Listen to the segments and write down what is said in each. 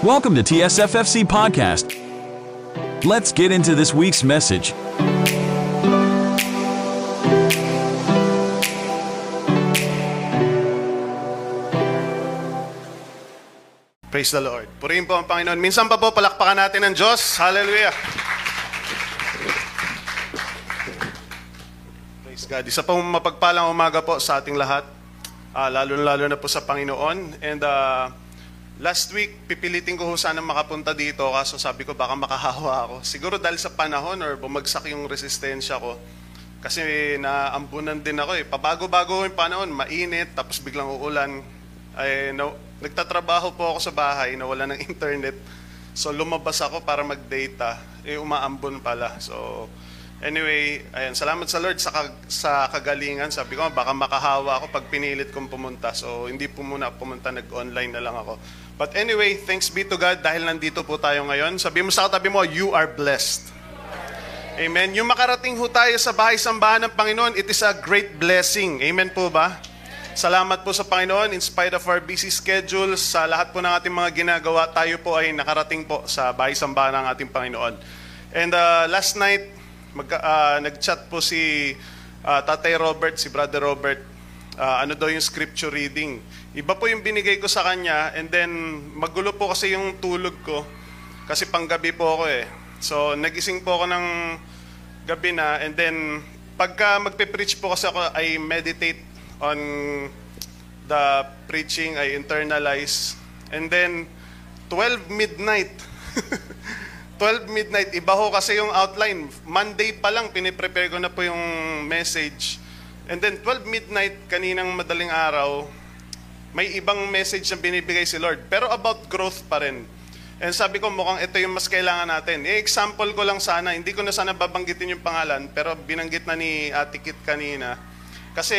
Welcome to TSFFC Podcast. Let's get into this week's message. Praise the Lord. Purihin po ang Panginoon. Minsan pa po, palakpakan natin ang Diyos. Hallelujah. Praise God. Isa pong mapagpalang umaga po sa ating lahat. Uh, lalo-lalo na po sa Panginoon. And uh, last week, pipilitin ko ho sana makapunta dito. Kaso sabi ko, baka makahawa ako. Siguro dahil sa panahon or bumagsak yung resistensya ko. Kasi naambunan din ako eh. Pabago-bago yung panahon, mainit, tapos biglang uulan. Ay, no, nagtatrabaho po ako sa bahay, nawala ng internet. So lumabas ako para mag-data, eh umaambon pala. So anyway, ayan, salamat sa Lord sa, kag- sa kagalingan. Sabi ko, baka makahawa ako pag pinilit kong pumunta. So hindi po muna pumunta, nag-online na lang ako. But anyway, thanks be to God dahil nandito po tayo ngayon. Sabi mo sa katabi mo, you are blessed. Amen. Yung makarating ho tayo sa bahay-sambahan ng Panginoon, it is a great blessing. Amen po ba? Salamat po sa Panginoon, in spite of our busy schedules, sa lahat po ng ating mga ginagawa, tayo po ay nakarating po sa bahay-sambahan ng ating Panginoon. And uh, last night, mag, uh, nag-chat po si uh, Tatay Robert, si Brother Robert, uh, ano daw yung scripture reading. Iba po yung binigay ko sa kanya, and then magulo po kasi yung tulog ko, kasi panggabi po ako eh. So, nagising po ako ng gabi na, and then pagka magpe-preach po kasi ako, I meditate on the preaching, I internalize. And then, 12 midnight. 12 midnight, iba ho kasi yung outline. Monday pa lang, piniprepare ko na po yung message. And then, 12 midnight, kaninang madaling araw, may ibang message na binibigay si Lord. Pero about growth pa rin. And sabi ko, mukhang ito yung mas kailangan natin. I-example ko lang sana, hindi ko na sana babanggitin yung pangalan, pero binanggit na ni Ate Kit kanina. Kasi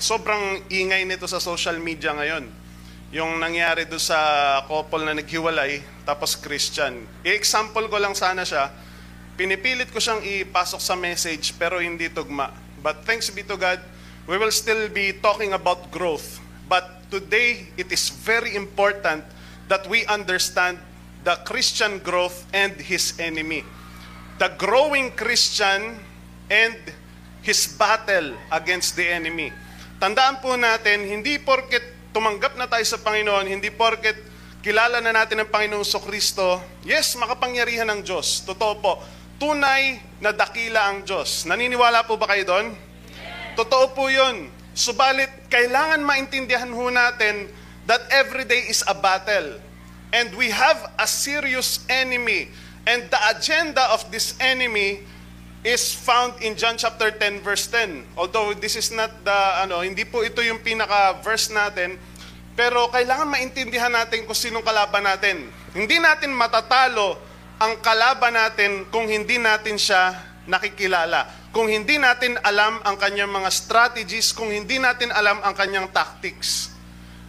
sobrang ingay nito sa social media ngayon. Yung nangyari do sa couple na naghiwalay, tapos Christian. I-example ko lang sana siya. Pinipilit ko siyang ipasok sa message, pero hindi tugma. But thanks be to God, we will still be talking about growth. But today, it is very important that we understand the Christian growth and his enemy. The growing Christian and his battle against the enemy. Tandaan po natin, hindi porket tumanggap na tayo sa Panginoon, hindi porket kilala na natin ang Panginoong Kristo, yes, makapangyarihan ng Diyos. Totoo po. Tunay na dakila ang Diyos. Naniniwala po ba kayo doon? Totoo po yun. Subalit, kailangan maintindihan ho natin that every day is a battle. And we have a serious enemy. And the agenda of this enemy is found in John chapter 10 verse 10. Although this is not the ano, hindi po ito yung pinaka verse natin, pero kailangan maintindihan natin kung sinong kalaban natin. Hindi natin matatalo ang kalaban natin kung hindi natin siya nakikilala. Kung hindi natin alam ang kanyang mga strategies, kung hindi natin alam ang kanyang tactics.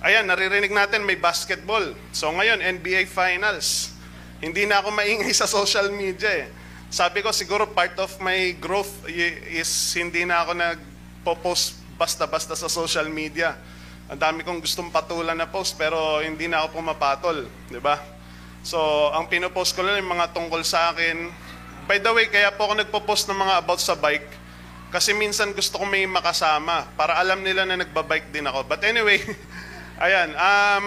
Ayan, naririnig natin may basketball. So ngayon, NBA Finals. Hindi na ako maingay sa social media eh. Sabi ko siguro part of my growth is hindi na ako nagpo-post basta-basta sa social media. Ang dami kong gustong patulan na post pero hindi na ako pumapatol, 'di ba? So, ang pinopost ko lang yung mga tungkol sa akin. By the way, kaya po ako nagpo-post ng mga about sa bike kasi minsan gusto ko may makasama para alam nila na nagbabike din ako. But anyway, ayan, um,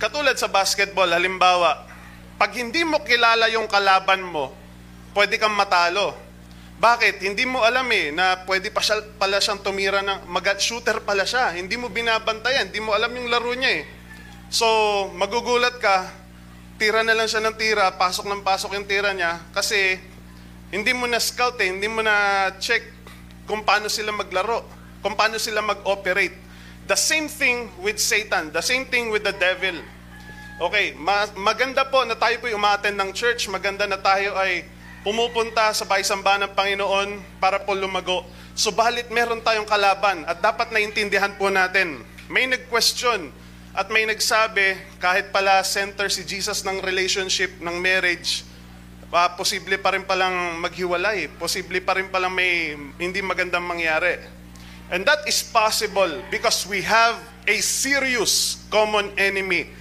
katulad sa basketball, halimbawa, pag hindi mo kilala yung kalaban mo, pwede kang matalo. Bakit? Hindi mo alam eh na pwede pa siya, pala siyang tumira ng mag-shooter pala siya. Hindi mo binabantayan, hindi mo alam yung laro niya eh. So, magugulat ka, tira na lang siya ng tira, pasok ng pasok yung tira niya kasi hindi mo na scout eh, hindi mo na check kung paano sila maglaro, kung paano sila mag-operate. The same thing with Satan, the same thing with the devil. Okay, ma- maganda po na tayo po umaten ng church. Maganda na tayo ay pumupunta sa bahay-samba ng Panginoon para po lumago. Subalit meron tayong kalaban at dapat naintindihan po natin. May nag-question at may nagsabi, kahit pala center si Jesus ng relationship, ng marriage, uh, posible pa rin palang maghiwalay. Posible pa rin palang may hindi magandang mangyari. And that is possible because we have a serious common enemy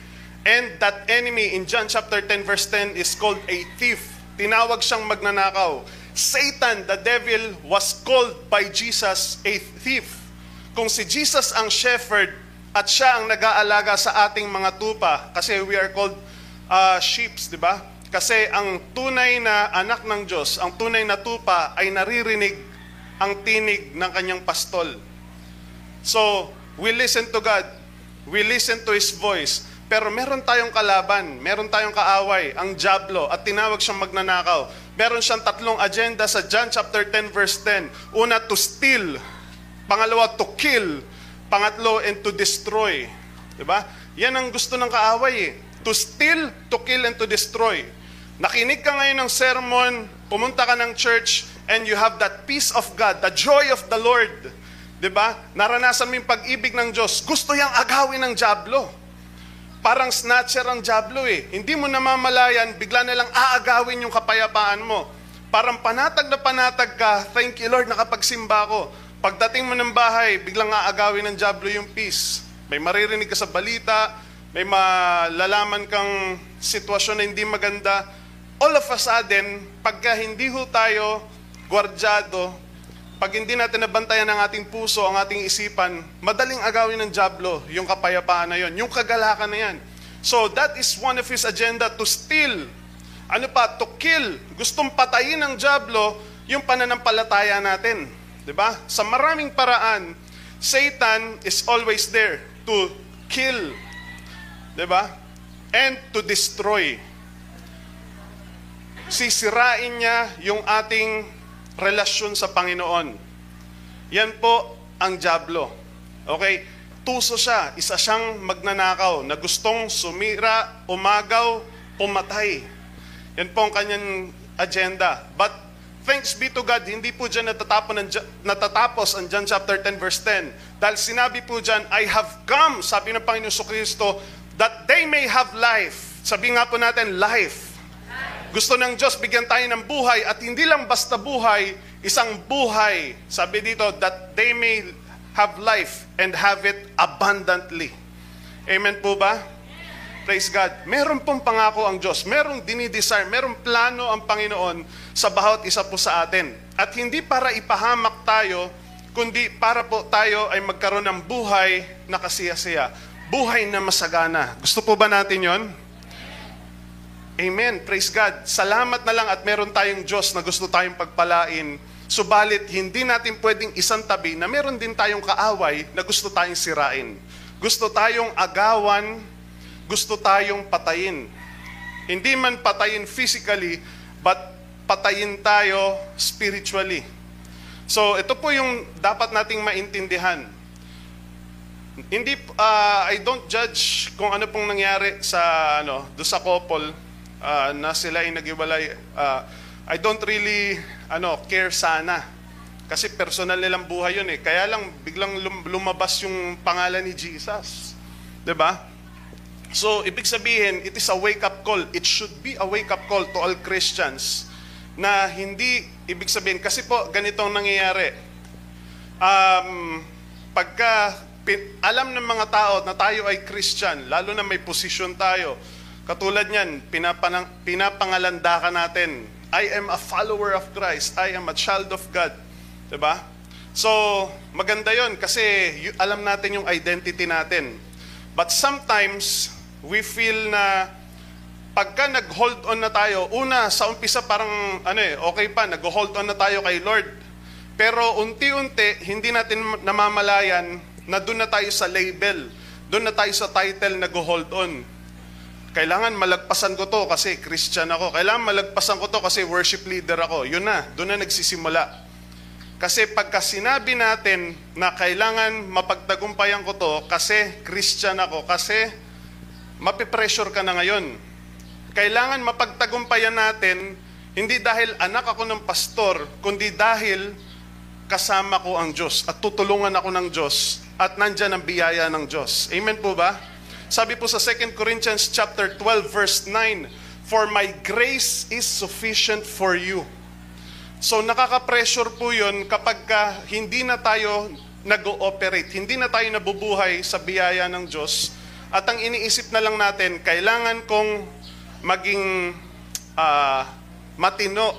And that enemy in John chapter 10 verse 10 is called a thief. Tinawag siyang magnanakaw. Satan, the devil, was called by Jesus a thief. Kung si Jesus ang shepherd at siya ang nag-aalaga sa ating mga tupa, kasi we are called uh, sheeps, di ba? Kasi ang tunay na anak ng Diyos, ang tunay na tupa ay naririnig ang tinig ng kanyang pastol. So, we listen to God. We listen to His voice. Pero meron tayong kalaban, meron tayong kaaway, ang Diablo, at tinawag siyang magnanakaw. Meron siyang tatlong agenda sa John chapter 10 verse 10. Una, to steal. Pangalawa, to kill. Pangatlo, and to destroy. Diba? Yan ang gusto ng kaaway eh. To steal, to kill, and to destroy. Nakinig ka ngayon ng sermon, pumunta ka ng church, and you have that peace of God, the joy of the Lord. 'Di ba? Naranasan mo yung pag-ibig ng Diyos. Gusto yang agawin ng Diablo. Parang snatcher ang Diablo eh. Hindi mo namamalayan, bigla na lang aagawin yung kapayapaan mo. Parang panatag na panatag ka, thank you Lord, nakapagsimba ko. Pagdating mo ng bahay, biglang aagawin ng Diablo yung peace. May maririnig ka sa balita, may malalaman kang sitwasyon na hindi maganda. All of a sudden, pagka hindi ho tayo gwardyado, pag hindi natin nabantayan ang ating puso, ang ating isipan, madaling agawin ng Diablo yung kapayapaan na yon, yung kagalakan na yan. So that is one of his agenda to steal. Ano pa? To kill. Gustong patayin ng Diablo yung pananampalataya natin. 'Di ba? Sa maraming paraan, Satan is always there to kill. 'Di ba? And to destroy. Sisirain niya yung ating relasyon sa Panginoon. Yan po ang Diablo. Okay? Tuso siya, isa siyang magnanakaw na gustong sumira, umagaw, pumatay. Yan po ang kanyang agenda. But thanks be to God, hindi po dyan natatapos, ang, natatapos ang John chapter 10 verse 10. Dahil sinabi po dyan, I have come, sabi ng Panginoon Kristo, that they may have life. Sabi nga po natin, life gusto ng Diyos bigyan tayo ng buhay at hindi lang basta buhay, isang buhay. Sabi dito, that they may have life and have it abundantly. Amen po ba? Praise God. Meron pong pangako ang Diyos. Merong dinidesire, merong plano ang Panginoon sa bawat isa po sa atin. At hindi para ipahamak tayo, kundi para po tayo ay magkaroon ng buhay na kasiyasiya. Buhay na masagana. Gusto po ba natin yon? Amen. Praise God. Salamat na lang at meron tayong Diyos na gusto tayong pagpalain. Subalit, hindi natin pwedeng isang tabi na meron din tayong kaaway na gusto tayong sirain. Gusto tayong agawan, gusto tayong patayin. Hindi man patayin physically, but patayin tayo spiritually. So, ito po yung dapat nating maintindihan. Hindi uh, I don't judge kung ano pong nangyari sa ano, do sa couple uh, na sila ay nagiwalay, uh, I don't really ano, care sana. Kasi personal nilang buhay yun eh. Kaya lang biglang lumabas yung pangalan ni Jesus. 'Di ba? So, ibig sabihin, it is a wake-up call. It should be a wake-up call to all Christians na hindi, ibig sabihin, kasi po, ganito ang nangyayari. Um, pagka alam ng mga tao na tayo ay Christian, lalo na may posisyon tayo, Katulad niyan, pinapanang, pinapangalanda ka natin. I am a follower of Christ. I am a child of God. 'Di ba? So, maganda 'yon kasi alam natin yung identity natin. But sometimes we feel na pagka nag-hold on na tayo, una sa umpisa parang ano eh, okay pa, nag-hold on na tayo kay Lord. Pero unti-unti, hindi natin namamalayan na doon na tayo sa label. Doon na tayo sa title nag-hold on. Kailangan malagpasan ko to kasi Christian ako. Kailangan malagpasan ko to kasi worship leader ako. Yun na, doon na nagsisimula. Kasi pagka sinabi natin na kailangan mapagtagumpayan ko to kasi Christian ako, kasi mapipressure ka na ngayon. Kailangan mapagtagumpayan natin hindi dahil anak ako ng pastor, kundi dahil kasama ko ang Diyos at tutulungan ako ng Diyos at nandyan ang biyaya ng Diyos. Amen po ba? Sabi po sa 2 Corinthians chapter 12 verse 9, For my grace is sufficient for you. So nakaka-pressure po yun kapag ka hindi na tayo nag-ooperate, hindi na tayo nabubuhay sa biyaya ng Diyos At ang iniisip na lang natin, kailangan kong maging ah, matino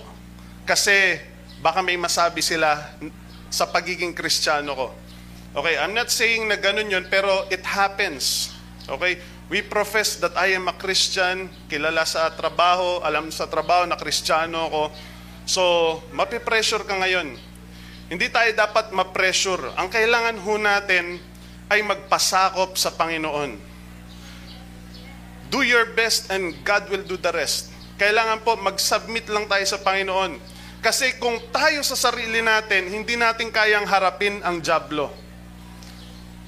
kasi baka may masabi sila sa pagiging kristyano ko. Okay, I'm not saying na ganun yun, pero it happens. Okay, we profess that I am a Christian, kilala sa trabaho, alam sa trabaho na kristyano ako. So, mapipressure ka ngayon. Hindi tayo dapat ma-pressure. Ang kailangan ho natin ay magpasakop sa Panginoon do your best and God will do the rest. Kailangan po mag-submit lang tayo sa Panginoon. Kasi kung tayo sa sarili natin, hindi natin kayang harapin ang jablo.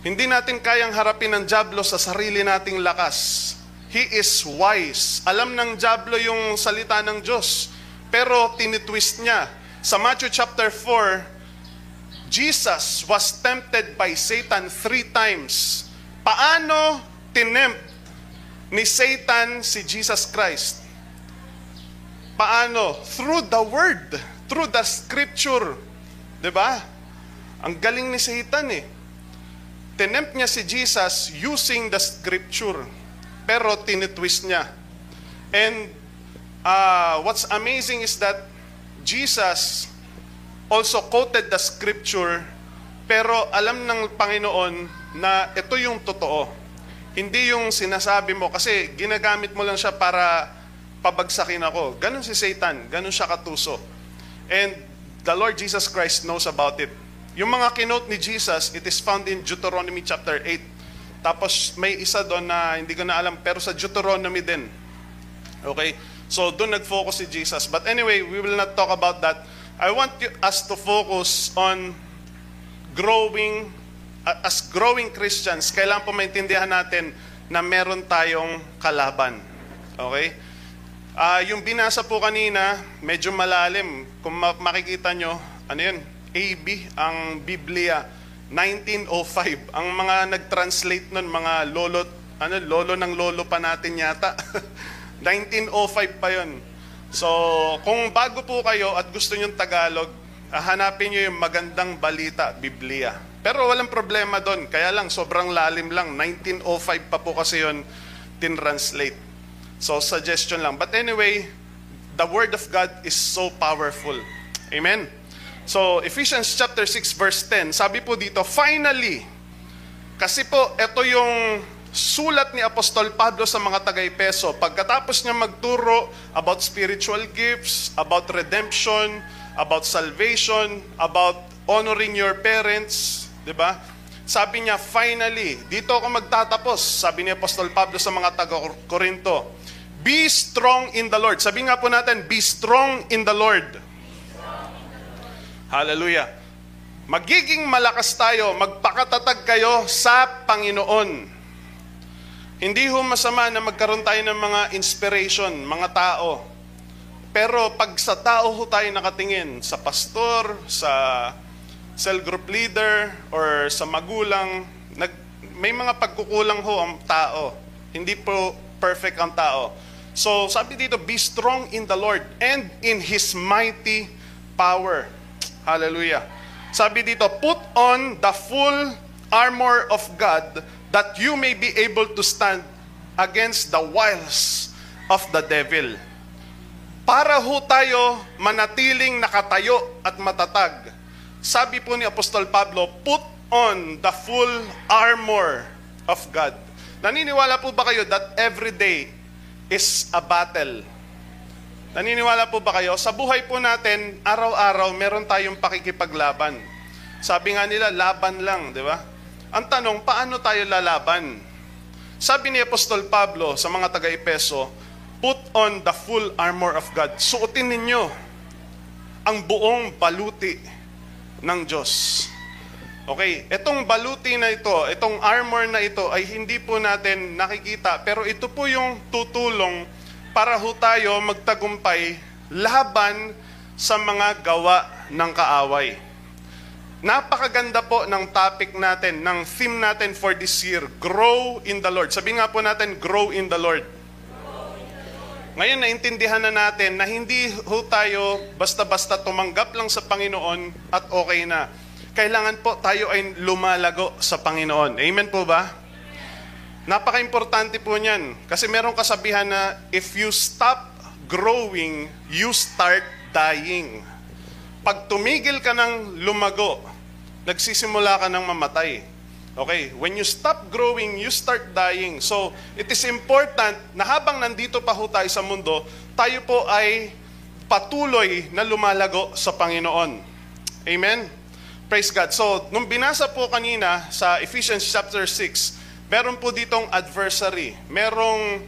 Hindi natin kayang harapin ang jablo sa sarili nating lakas. He is wise. Alam ng jablo yung salita ng Diyos. Pero tinitwist niya. Sa Matthew chapter 4, Jesus was tempted by Satan three times. Paano tinempt ni Satan si Jesus Christ. Paano? Through the Word. Through the Scripture. ba? Diba? Ang galing ni Satan eh. Tinempt niya si Jesus using the Scripture. Pero tinitwist niya. And uh, what's amazing is that Jesus also quoted the Scripture pero alam ng Panginoon na ito yung totoo. Hindi yung sinasabi mo kasi ginagamit mo lang siya para pabagsakin ako. Ganon si Satan, ganon siya katuso. And the Lord Jesus Christ knows about it. Yung mga kinote ni Jesus, it is found in Deuteronomy chapter 8. Tapos may isa doon na hindi ko na alam, pero sa Deuteronomy din. Okay? So doon nag-focus si Jesus. But anyway, we will not talk about that. I want you, us to focus on growing, as growing Christians, kailangan po maintindihan natin na meron tayong kalaban. Okay? Ah, yung binasa po kanina, medyo malalim. Kung ma- makikita nyo, ano yun? AB, ang Biblia, 1905. Ang mga nag-translate nun, mga lolo, ano, lolo ng lolo pa natin yata. 1905 pa yun. So, kung bago po kayo at gusto nyo Tagalog, ah, hanapin nyo yung magandang balita, Biblia. Pero walang problema doon. Kaya lang, sobrang lalim lang. 1905 pa po kasi yun tin-translate. So, suggestion lang. But anyway, the Word of God is so powerful. Amen? So, Ephesians chapter 6 verse 10, sabi po dito, finally, kasi po, ito yung sulat ni Apostol Pablo sa mga tagay-peso. Pagkatapos niya magturo about spiritual gifts, about redemption, about salvation, about honoring your parents, di ba? Sabi niya, finally, dito ako magtatapos, sabi ni Apostol Pablo sa mga taga-Korinto, Be strong in the Lord. Sabi nga po natin, be strong in the Lord. Hallelujah. Magiging malakas tayo, magpakatatag kayo sa Panginoon. Hindi ho masama na magkaroon tayo ng mga inspiration, mga tao. Pero pag sa tao ho tayo nakatingin, sa pastor, sa cell group leader, or sa magulang, nag, may mga pagkukulang ho ang tao. Hindi po perfect ang tao. So, sabi dito, be strong in the Lord and in His mighty power. Hallelujah. Sabi dito, put on the full armor of God that you may be able to stand against the wiles of the devil. Para ho tayo manatiling nakatayo at matatag. Sabi po ni Apostol Pablo, put on the full armor of God. Naniniwala po ba kayo that every day is a battle. Naniniwala po ba kayo? Sa buhay po natin, araw-araw, meron tayong pakikipaglaban. Sabi nga nila, laban lang, di ba? Ang tanong, paano tayo lalaban? Sabi ni Apostol Pablo sa mga taga-Epeso, put on the full armor of God. Suotin ninyo ang buong baluti ng Diyos. Okay, itong baluti na ito, itong armor na ito ay hindi po natin nakikita, pero ito po yung tutulong para ho tayo magtagumpay laban sa mga gawa ng kaaway. Napakaganda po ng topic natin, ng theme natin for this year, Grow in the Lord. Sabi nga po natin, Grow in the Lord. Ngayon, naintindihan na natin na hindi ho tayo basta-basta tumanggap lang sa Panginoon at okay na kailangan po tayo ay lumalago sa Panginoon. Amen po ba? Napaka-importante po niyan. Kasi meron kasabihan na if you stop growing, you start dying. Pag tumigil ka ng lumago, nagsisimula ka ng mamatay. Okay, when you stop growing, you start dying. So, it is important na habang nandito pa ho tayo sa mundo, tayo po ay patuloy na lumalago sa Panginoon. Amen? Praise God. So, nung binasa po kanina sa Ephesians chapter 6, meron po ditong adversary, merong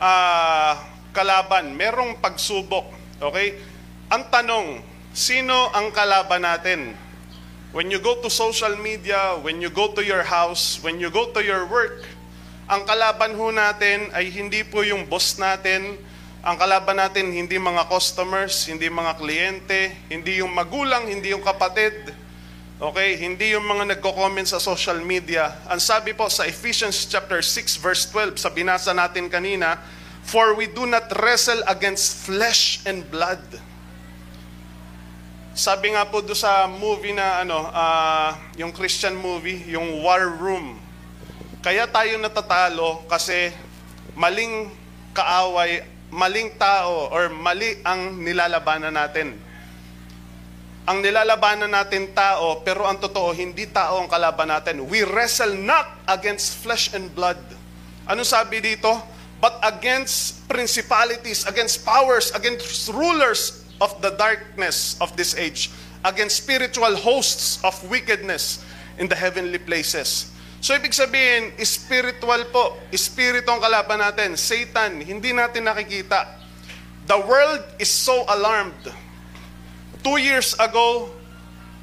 uh, kalaban, merong pagsubok. Okay? Ang tanong, sino ang kalaban natin? When you go to social media, when you go to your house, when you go to your work, ang kalaban ho natin ay hindi po yung boss natin, ang kalaban natin hindi mga customers, hindi mga kliyente, hindi yung magulang, hindi yung kapatid, Okay, hindi yung mga nagko-comment sa social media. Ang sabi po sa Ephesians chapter 6 verse 12 sa binasa natin kanina, for we do not wrestle against flesh and blood. Sabi nga po do sa movie na ano, uh, yung Christian movie, yung War Room. Kaya tayo natatalo kasi maling kaaway, maling tao or mali ang nilalabanan natin ang nilalabanan natin tao, pero ang totoo, hindi tao ang kalaban natin. We wrestle not against flesh and blood. Ano sabi dito? But against principalities, against powers, against rulers of the darkness of this age, against spiritual hosts of wickedness in the heavenly places. So ibig sabihin, spiritual po, espiritu ang kalaban natin. Satan, hindi natin nakikita. The world is so alarmed Two years ago,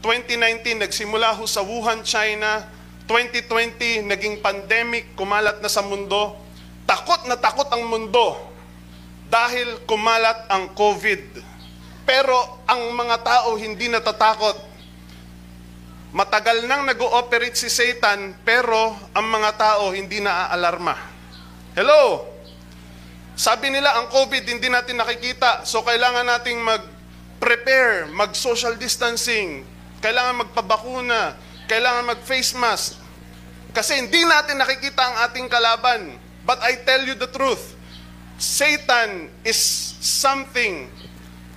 2019, nagsimula ho sa Wuhan, China. 2020, naging pandemic, kumalat na sa mundo. Takot na takot ang mundo dahil kumalat ang COVID. Pero ang mga tao hindi natatakot. Matagal nang nag-ooperate si Satan, pero ang mga tao hindi naaalarma. Hello? Sabi nila ang COVID hindi natin nakikita, so kailangan nating mag prepare, mag-social distancing, kailangan magpabakuna, kailangan mag-face mask. Kasi hindi natin nakikita ang ating kalaban. But I tell you the truth, Satan is something,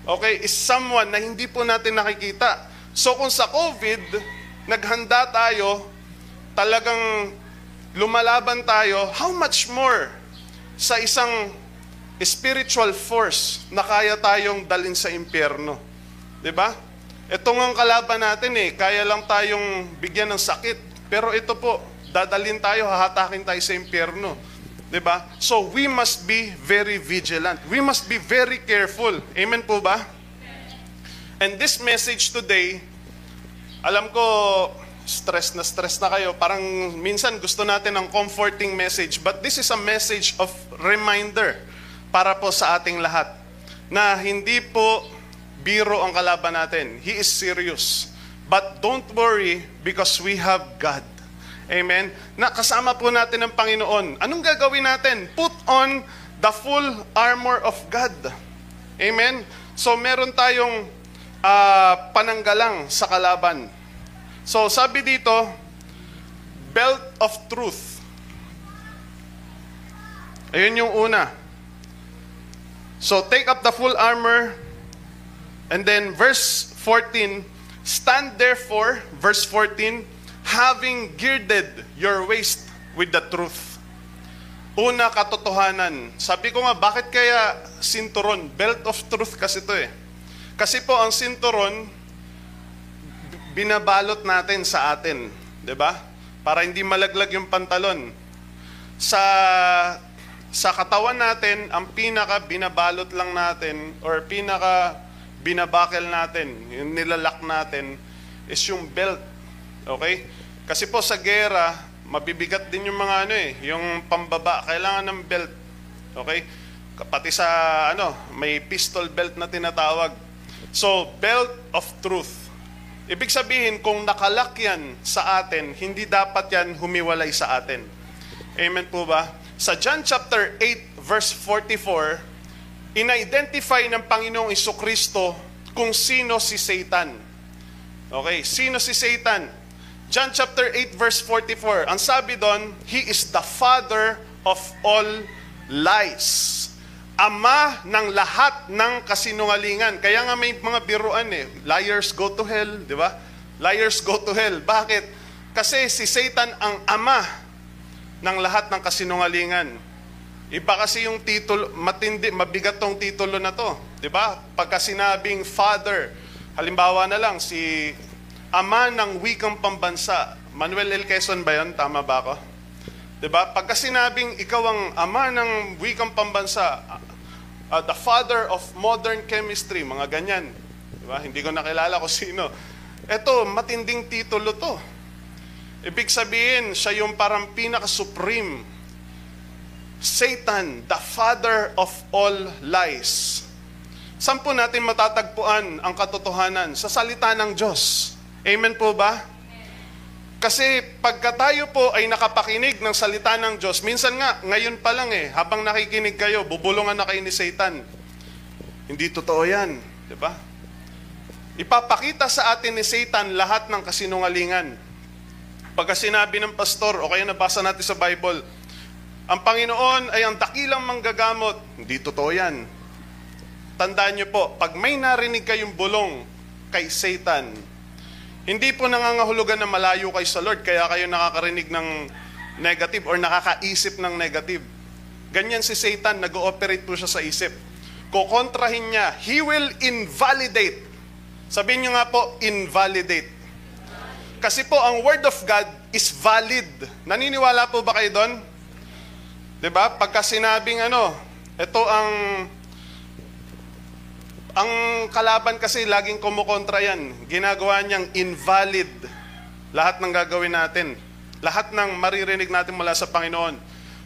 okay, is someone na hindi po natin nakikita. So kung sa COVID, naghanda tayo, talagang lumalaban tayo, how much more sa isang spiritual force na kaya tayong dalin sa impyerno. ba? Ito ang kalaban natin eh, kaya lang tayong bigyan ng sakit. Pero ito po, dadalin tayo, hahatakin tayo sa impyerno. 'Di ba? So we must be very vigilant. We must be very careful. Amen po ba? And this message today, alam ko stress na stress na kayo. Parang minsan gusto natin ng comforting message, but this is a message of reminder para po sa ating lahat na hindi po biro ang kalaban natin. He is serious. But don't worry because we have God. Amen? Na kasama po natin ang Panginoon. Anong gagawin natin? Put on the full armor of God. Amen? So meron tayong uh, pananggalang sa kalaban. So sabi dito, belt of truth. Ayun yung una. So take up the full armor. And then verse 14, stand therefore, verse 14, having girded your waist with the truth. Una, katotohanan. Sabi ko nga, bakit kaya sinturon? Belt of truth kasi to eh. Kasi po ang sinturon, binabalot natin sa atin. ba? Diba? Para hindi malaglag yung pantalon. Sa sa katawan natin, ang pinaka binabalot lang natin or pinaka binabakel natin, yung nilalak natin is yung belt. Okay? Kasi po sa gera, mabibigat din yung mga ano eh, yung pambaba, kailangan ng belt. Okay? Pati sa ano, may pistol belt na tinatawag. So, belt of truth. Ibig sabihin, kung nakalak yan sa atin, hindi dapat yan humiwalay sa atin. Amen po ba? Sa John chapter 8 verse 44, ina-identify ng Panginoong Kristo kung sino si Satan. Okay, sino si Satan? John chapter 8 verse 44. Ang sabi doon, He is the father of all lies. Ama ng lahat ng kasinungalingan. Kaya nga may mga biruan eh. Liars go to hell, di ba? Liars go to hell. Bakit? Kasi si Satan ang ama ng lahat ng kasinungalingan. Iba kasi yung titulo, matindi, mabigat tong titulo na to. Di ba? Pagka sinabing father, halimbawa na lang, si ama ng wikang pambansa. Manuel L. Quezon ba yun? Tama ba ako? Diba? Pagka sinabing ikaw ang ama ng wikang pambansa, uh, the father of modern chemistry, mga ganyan. Diba? Hindi ko nakilala kung sino. Ito, matinding titulo to. Ibig sabihin, siya yung parang pinaka-supreme. Satan, the father of all lies. Saan po natin matatagpuan ang katotohanan? Sa salita ng Diyos. Amen po ba? Kasi pagka tayo po ay nakapakinig ng salita ng Diyos, minsan nga, ngayon pa lang eh, habang nakikinig kayo, bubulungan na kayo ni Satan. Hindi totoo yan. Di ba? Ipapakita sa atin ni Satan lahat ng kasinungalingan. Pagka sinabi ng pastor, o kaya nabasa natin sa Bible, ang Panginoon ay ang dakilang manggagamot. Hindi totoo yan. Tandaan niyo po, pag may narinig kayong bulong kay Satan, hindi po nangangahulugan na malayo kayo sa Lord, kaya kayo nakakarinig ng negative or nakakaisip ng negative. Ganyan si Satan, nag-ooperate po siya sa isip. Kukontrahin niya, he will invalidate. Sabihin niyo nga po, invalidate. Kasi po, ang word of God is valid. Naniniwala po ba kayo doon? ba? Pagka sinabing ano, ito ang ang kalaban kasi laging kumukontra yan. Ginagawa niyang invalid lahat ng gagawin natin. Lahat ng maririnig natin mula sa Panginoon.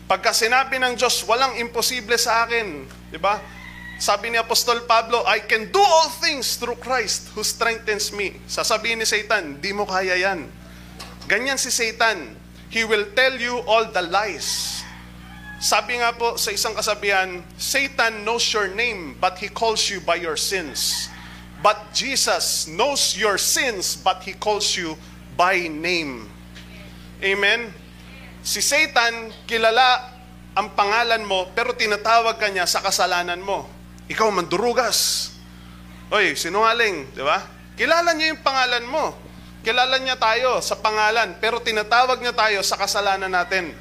Pagka sinabi ng Diyos, walang imposible sa akin. Di ba? Sabi ni Apostol Pablo, I can do all things through Christ who strengthens me. Sasabihin ni Satan, di mo kaya yan. Ganyan si Satan. He will tell you all the lies. Sabi nga po sa isang kasabihan, Satan knows your name, but he calls you by your sins. But Jesus knows your sins, but he calls you by name. Amen? Si Satan, kilala ang pangalan mo, pero tinatawag ka niya sa kasalanan mo. Ikaw mandurugas. Oy, sinungaling, di ba? Kilala niya yung pangalan mo. Kilala niya tayo sa pangalan, pero tinatawag niya tayo sa kasalanan natin.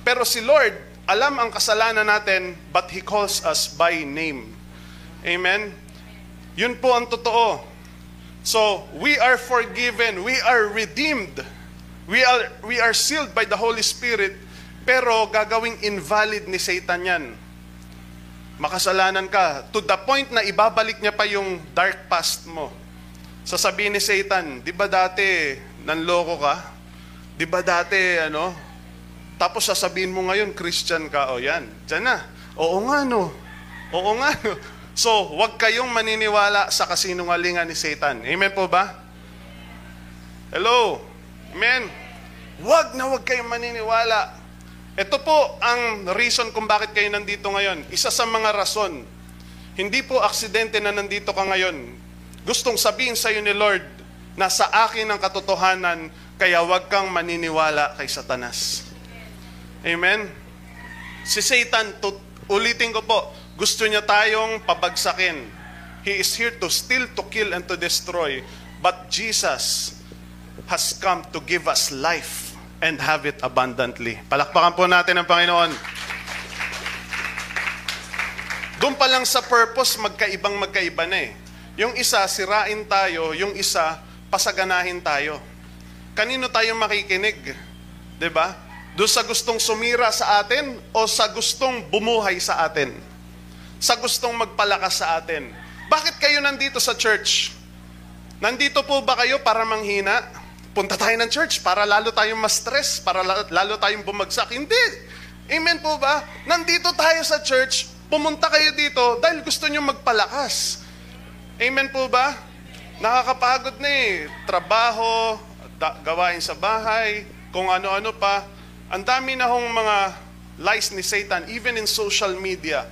Pero si Lord, alam ang kasalanan natin, but He calls us by name. Amen? Yun po ang totoo. So, we are forgiven, we are redeemed, we are, we are sealed by the Holy Spirit, pero gagawing invalid ni Satan yan. Makasalanan ka, to the point na ibabalik niya pa yung dark past mo. Sasabihin ni Satan, di ba dati nanloko ka? Di ba dati, ano, tapos sasabihin mo ngayon, Christian ka, o yan, dyan na. Oo nga no. Oo nga no. So, huwag kayong maniniwala sa kasinungalingan ni Satan. Amen po ba? Hello? Amen? Huwag na huwag kayong maniniwala. Ito po ang reason kung bakit kayo nandito ngayon. Isa sa mga rason. Hindi po aksidente na nandito ka ngayon. Gustong sabihin sa iyo ni Lord na sa akin ang katotohanan, kaya huwag kang maniniwala kay Satanas. Amen? Si Satan, to, ulitin ko po, gusto niya tayong pabagsakin. He is here to steal, to kill, and to destroy. But Jesus has come to give us life and have it abundantly. Palakpakan po natin ang Panginoon. Doon pa lang sa purpose, magkaibang magkaiba na eh. Yung isa, sirain tayo. Yung isa, pasaganahin tayo. Kanino tayo makikinig? ba? Doon sa gustong sumira sa atin o sa gustong bumuhay sa atin? Sa gustong magpalakas sa atin. Bakit kayo nandito sa church? Nandito po ba kayo para manghina? Punta tayo ng church para lalo tayong ma-stress, para lalo tayong bumagsak. Hindi. Amen po ba? Nandito tayo sa church, pumunta kayo dito dahil gusto nyo magpalakas. Amen po ba? Nakakapagod na eh. Trabaho, da- gawain sa bahay, kung ano-ano pa. Ang dami na hong mga lies ni Satan, even in social media.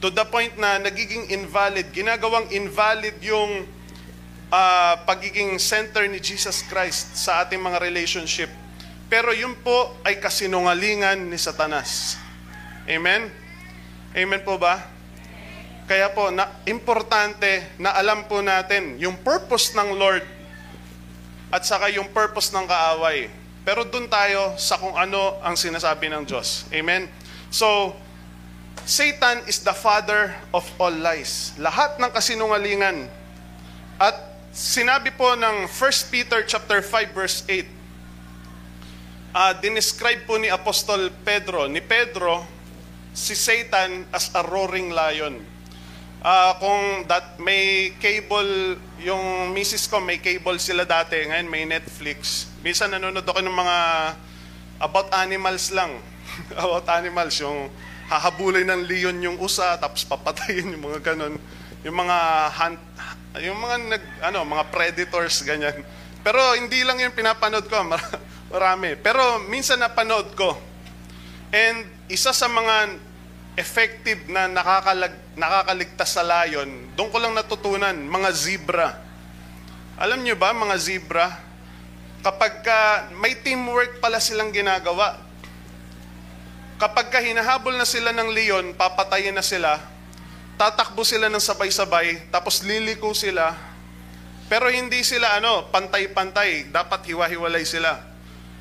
To the point na nagiging invalid, ginagawang invalid yung ah, pagiging center ni Jesus Christ sa ating mga relationship. Pero yun po ay kasinungalingan ni Satanas. Amen? Amen po ba? Kaya po, na, importante na alam po natin yung purpose ng Lord at saka yung purpose ng kaaway. Pero dun tayo sa kung ano ang sinasabi ng Diyos. Amen? So, Satan is the father of all lies. Lahat ng kasinungalingan. At sinabi po ng 1 Peter chapter 5 verse 8, uh, dinescribe po ni Apostol Pedro, ni Pedro, si Satan as a roaring lion. Ah, kung that may cable, yung misis ko may cable sila dati, ngayon may Netflix. Minsan nanonood ako ng mga about animals lang. about animals, yung hahabulin ng leon yung usa, tapos papatayin yung mga ganon. Yung mga hunt, yung mga nag, ano, mga predators, ganyan. Pero hindi lang yung pinapanood ko, mar- marami. Pero minsan napanood ko. And isa sa mga effective na nakakalag, nakakaligtas sa layon, doon ko lang natutunan, mga zebra. Alam nyo ba, mga zebra, kapag ka, may teamwork pala silang ginagawa. Kapag ka hinahabol na sila ng leon, papatayin na sila, tatakbo sila ng sabay-sabay, tapos liliko sila, pero hindi sila ano, pantay-pantay, dapat hiwa-hiwalay sila.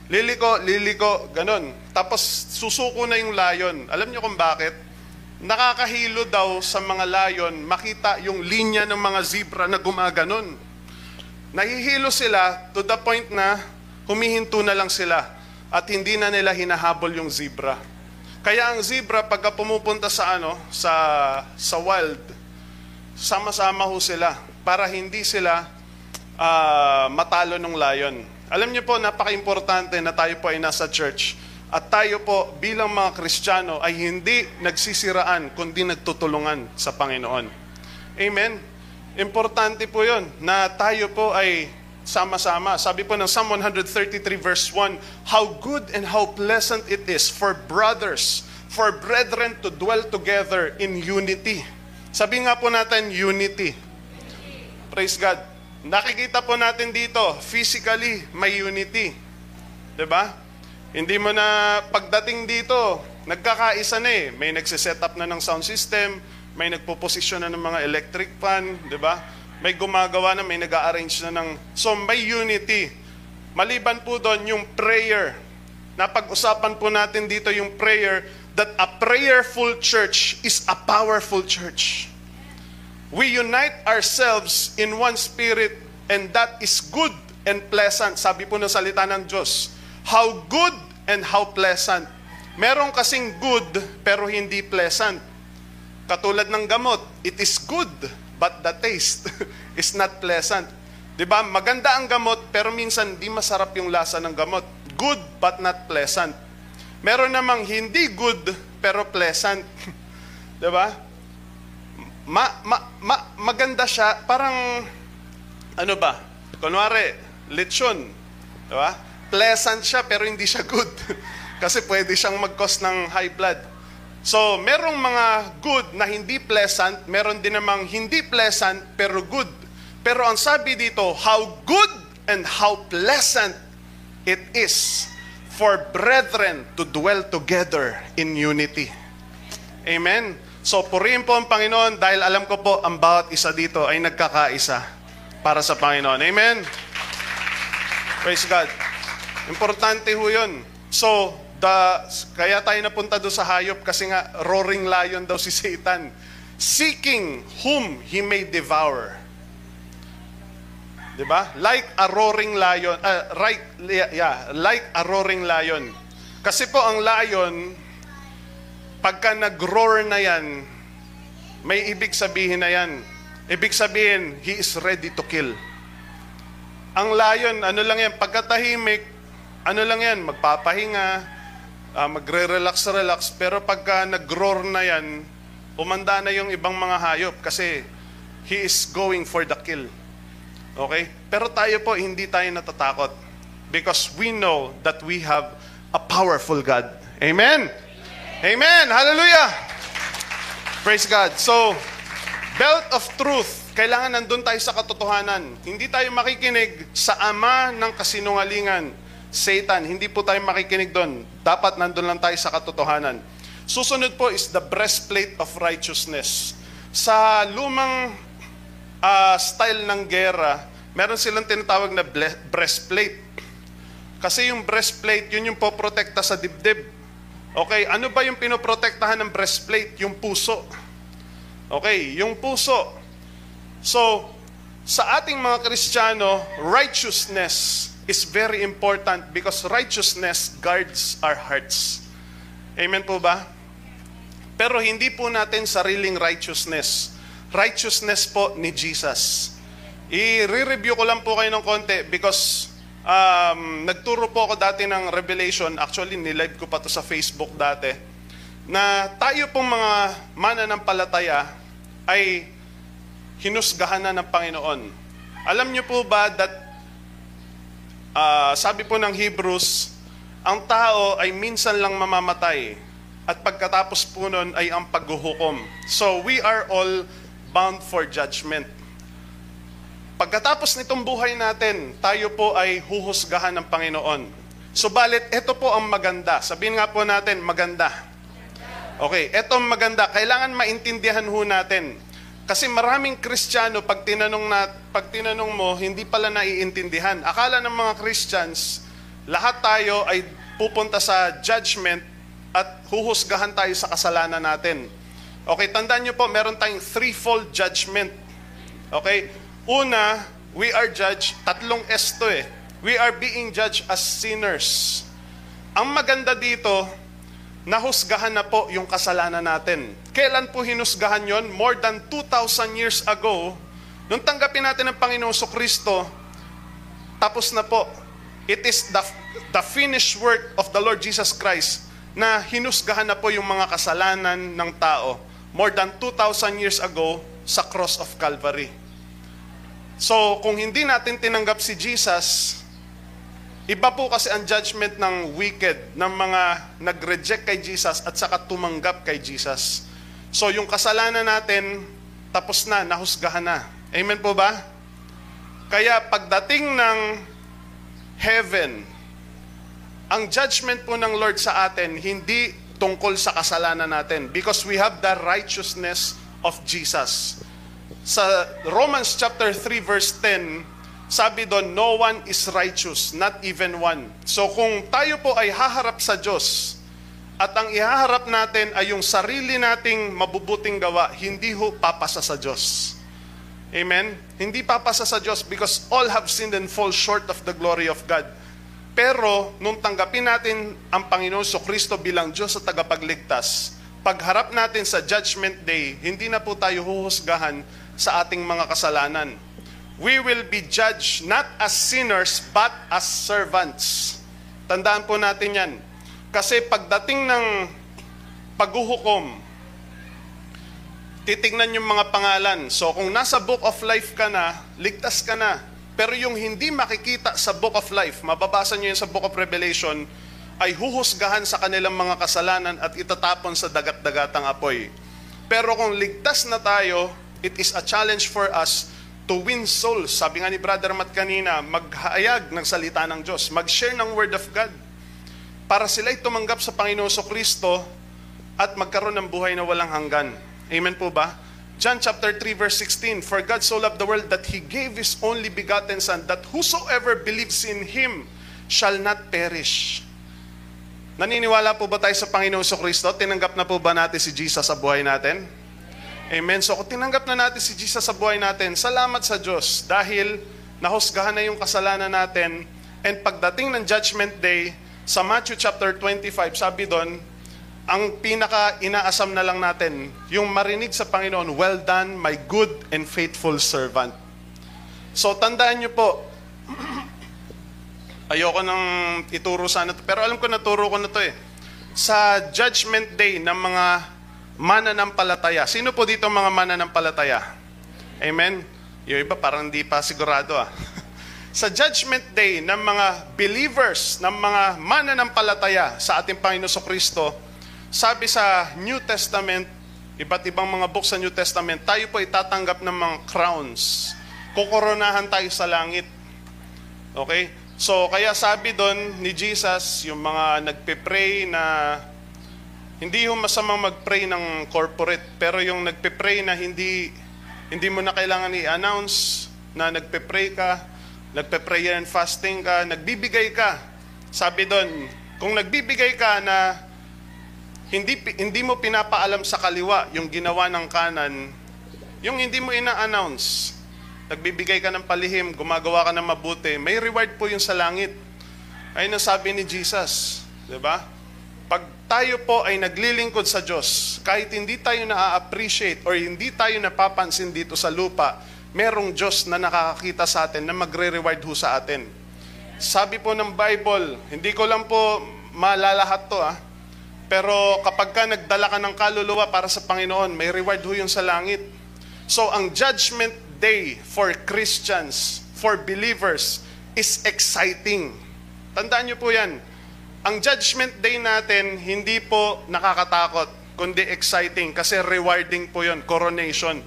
Liliko, liliko, ganon. Tapos susuko na yung layon. Alam nyo kung bakit? Nakakahilo daw sa mga layon makita yung linya ng mga zebra na gumaganon. Nahihilo sila to the point na humihinto na lang sila at hindi na nila hinahabol yung zebra. Kaya ang zebra pagka pumupunta sa ano sa sa wild sama-sama ho sila para hindi sila ah, matalo ng lion. Alam niyo po napaka-importante na tayo po ay nasa church at tayo po bilang mga Kristiyano ay hindi nagsisiraan kundi nagtutulungan sa Panginoon. Amen. Importante po 'yon na tayo po ay sama-sama. Sabi po ng Psalm 133 verse 1, How good and how pleasant it is for brothers, for brethren to dwell together in unity. Sabi nga po natin, unity. Praise God. Nakikita po natin dito, physically, may unity. 'Di ba? Hindi mo na pagdating dito, nagkakaisa na eh. May nagsiset up na ng sound system, may nagpo-posisyon na ng mga electric fan, 'di ba? May gumagawa na, may nag-arrange na ng... So, may unity. Maliban po doon yung prayer. Napag-usapan po natin dito yung prayer that a prayerful church is a powerful church. We unite ourselves in one spirit and that is good and pleasant. Sabi po ng salita ng Diyos. How good and how pleasant. Meron kasing good pero hindi pleasant. Katulad ng gamot, it is good but the taste is not pleasant. 'Di ba? Maganda ang gamot pero minsan di masarap yung lasa ng gamot. Good but not pleasant. Meron namang hindi good pero pleasant. 'Di ba? Ma, ma, ma, maganda siya, parang ano ba? Kunwari, lechon, 'di ba? Pleasant siya pero hindi siya good. Kasi pwede siyang mag-cause ng high blood. So, merong mga good na hindi pleasant, meron din namang hindi pleasant pero good. Pero ang sabi dito, how good and how pleasant it is for brethren to dwell together in unity. Amen. So, purihin po ang Panginoon dahil alam ko po ang bawat isa dito ay nagkakaisa para sa Panginoon. Amen. Praise God. Importante ho yun. So, the, kaya tayo napunta doon sa hayop kasi nga roaring lion daw si Satan. Seeking whom he may devour. 'Di ba? Like a roaring lion, uh, right yeah, like a roaring lion. Kasi po ang lion pagka nag-roar na 'yan, may ibig sabihin na 'yan. Ibig sabihin, he is ready to kill. Ang lion, ano lang 'yan, pagkatahimik, ano lang 'yan, magpapahinga, uh, magre-relax-relax, pero pagka nag-roar na 'yan, umanda na yung ibang mga hayop kasi he is going for the kill. Okay? Pero tayo po, hindi tayo natatakot. Because we know that we have a powerful God. Amen? Amen! Hallelujah! Praise God. So, Belt of truth. Kailangan nandun tayo sa katotohanan. Hindi tayo makikinig sa ama ng kasinungalingan, Satan. Hindi po tayo makikinig doon. Dapat nandun lang tayo sa katotohanan. Susunod po is the breastplate of righteousness. Sa lumang uh, style ng gera, meron silang tinatawag na breastplate. Kasi yung breastplate, yun yung poprotekta sa dibdib. Okay, ano ba yung pinoprotektahan ng breastplate? Yung puso. Okay, yung puso. So, sa ating mga Kristiyano, righteousness is very important because righteousness guards our hearts. Amen po ba? Pero hindi po natin sariling righteousness. Righteousness po ni Jesus. I-review ko lang po kayo ng konti because um, nagturo po ako dati ng Revelation. Actually, nilive ko pa to sa Facebook dati. Na tayo pong mga mananampalataya ay hinusgahan na ng Panginoon. Alam niyo po ba that uh, sabi po ng Hebrews, ang tao ay minsan lang mamamatay at pagkatapos po nun ay ang paghuhukom. So we are all bound for judgment. Pagkatapos nitong buhay natin, tayo po ay huhusgahan ng Panginoon. Subalit, ito po ang maganda. Sabihin nga po natin, maganda. Okay, ito ang maganda. Kailangan maintindihan ho natin. Kasi maraming Kristiyano, pag tinanong, na, pag tinanong mo, hindi pala naiintindihan. Akala ng mga Christians, lahat tayo ay pupunta sa judgment at huhusgahan tayo sa kasalanan natin. Okay, tandaan niyo po, meron tayong threefold judgment. Okay? Una, we are judged, tatlong S to eh. We are being judged as sinners. Ang maganda dito, nahusgahan na po yung kasalanan natin. Kailan po hinusgahan yon? More than 2,000 years ago, nung tanggapin natin ang Panginoon so Kristo, tapos na po. It is the, the finished work of the Lord Jesus Christ na hinusgahan na po yung mga kasalanan ng tao more than 2,000 years ago sa cross of Calvary. So, kung hindi natin tinanggap si Jesus, iba po kasi ang judgment ng wicked, ng mga nag-reject kay Jesus at saka tumanggap kay Jesus. So, yung kasalanan natin, tapos na, nahusgahan na. Amen po ba? Kaya pagdating ng heaven, ang judgment po ng Lord sa atin, hindi tungkol sa kasalanan natin because we have the righteousness of Jesus. Sa Romans chapter 3 verse 10, sabi doon, no one is righteous, not even one. So kung tayo po ay haharap sa Diyos, at ang ihaharap natin ay yung sarili nating mabubuting gawa, hindi ho papasa sa Diyos. Amen? Hindi papasa sa Diyos because all have sinned and fall short of the glory of God. Pero nung tanggapin natin ang Panginoon so Kristo bilang Diyos sa tagapagligtas, pagharap natin sa judgment day, hindi na po tayo huhusgahan sa ating mga kasalanan. We will be judged not as sinners but as servants. Tandaan po natin yan. Kasi pagdating ng paghuhukom, titignan yung mga pangalan. So kung nasa book of life ka na, ligtas ka na. Pero yung hindi makikita sa Book of Life, mababasa niyo yun sa Book of Revelation, ay huhusgahan sa kanilang mga kasalanan at itatapon sa dagat-dagatang apoy. Pero kung ligtas na tayo, it is a challenge for us to win souls. Sabi nga ni Brother Matt kanina, maghayag ng salita ng Diyos, mag-share ng Word of God para sila'y tumanggap sa Panginoon Kristo at magkaroon ng buhay na walang hanggan. Amen po ba? John chapter 3 verse 16, For God so loved the world that He gave His only begotten Son, that whosoever believes in Him shall not perish. Naniniwala po ba tayo sa Panginoon sa Kristo? Tinanggap na po ba natin si Jesus sa buhay natin? Amen. So kung tinanggap na natin si Jesus sa buhay natin, salamat sa Diyos dahil nahusgahan na yung kasalanan natin and pagdating ng Judgment Day, sa Matthew chapter 25, sabi doon, ang pinaka inaasam na lang natin, yung marinig sa Panginoon, well done, my good and faithful servant. So tandaan niyo po, ayoko nang ituro sana to, pero alam ko naturo ko na to eh. Sa judgment day ng mga mananampalataya, sino po dito mga mananampalataya? Amen? Yung iba parang hindi pa sigurado ah. sa judgment day ng mga believers, ng mga mananampalataya sa ating Panginoon Kristo, sabi sa New Testament, iba't ibang mga books sa New Testament, tayo po itatanggap ng mga crowns. Kukoronahan tayo sa langit. Okay? So, kaya sabi doon ni Jesus, yung mga nagpe-pray na hindi yung masamang mag-pray ng corporate, pero yung nagpe-pray na hindi hindi mo na kailangan i-announce na nagpe-pray ka, nagpe-prayer and fasting ka, nagbibigay ka. Sabi doon, kung nagbibigay ka na hindi hindi mo pinapaalam sa kaliwa yung ginawa ng kanan, yung hindi mo ina-announce, nagbibigay ka ng palihim, gumagawa ka ng mabuti, may reward po yung sa langit. Ayun ang sabi ni Jesus, 'di ba? Pag tayo po ay naglilingkod sa Diyos, kahit hindi tayo na-appreciate or hindi tayo napapansin dito sa lupa, merong Diyos na nakakakita sa atin na magre-reward ho sa atin. Sabi po ng Bible, hindi ko lang po malalahat to ah, pero kapag ka nagdala ka ng kaluluwa para sa Panginoon, may reward ho yun sa langit. So ang judgment day for Christians, for believers, is exciting. Tandaan niyo po yan. Ang judgment day natin, hindi po nakakatakot, kundi exciting kasi rewarding po yun, coronation.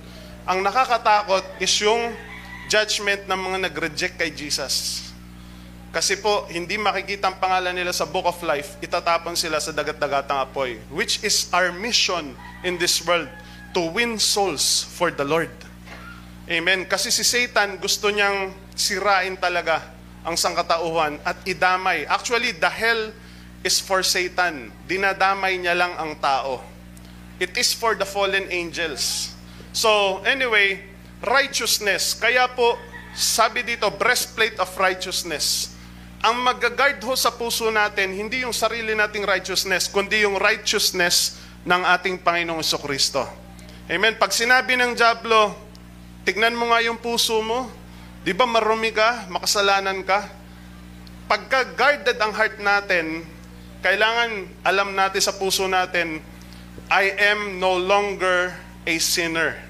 Ang nakakatakot is yung judgment ng mga nag-reject kay Jesus. Kasi po, hindi makikita ang pangalan nila sa book of life, itatapon sila sa dagat-dagatang apoy, which is our mission in this world, to win souls for the Lord. Amen. Kasi si Satan gusto niyang sirain talaga ang sangkatauhan at idamay. Actually, the hell is for Satan. Dinadamay niya lang ang tao. It is for the fallen angels. So, anyway, righteousness. Kaya po, sabi dito, breastplate of righteousness. Ang magagard ho sa puso natin, hindi yung sarili nating righteousness, kundi yung righteousness ng ating Panginoong Kristo. Amen. Pag sinabi ng Diablo, tignan mo nga yung puso mo. Di ba marumi ka, makasalanan ka? Pagka guarded ang heart natin, kailangan alam natin sa puso natin, I am no longer a sinner.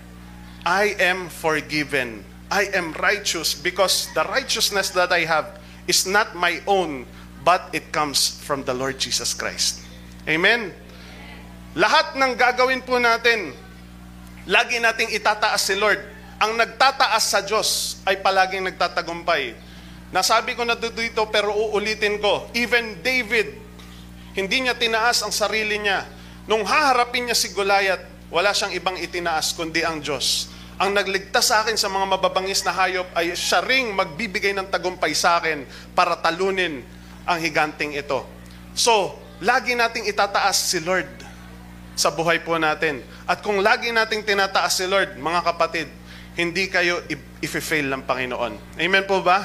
I am forgiven. I am righteous because the righteousness that I have is not my own, but it comes from the Lord Jesus Christ. Amen? Lahat ng gagawin po natin, lagi nating itataas si Lord. Ang nagtataas sa Diyos ay palaging nagtatagumpay. Nasabi ko na dito pero uulitin ko, even David, hindi niya tinaas ang sarili niya. Nung haharapin niya si Goliath, wala siyang ibang itinaas kundi ang Diyos. Ang nagligtas sa akin sa mga mababangis na hayop ay siya ring magbibigay ng tagumpay sa akin para talunin ang higanting ito. So, lagi nating itataas si Lord sa buhay po natin. At kung lagi nating tinataas si Lord, mga kapatid, hindi kayo i-fail ng Panginoon. Amen po ba?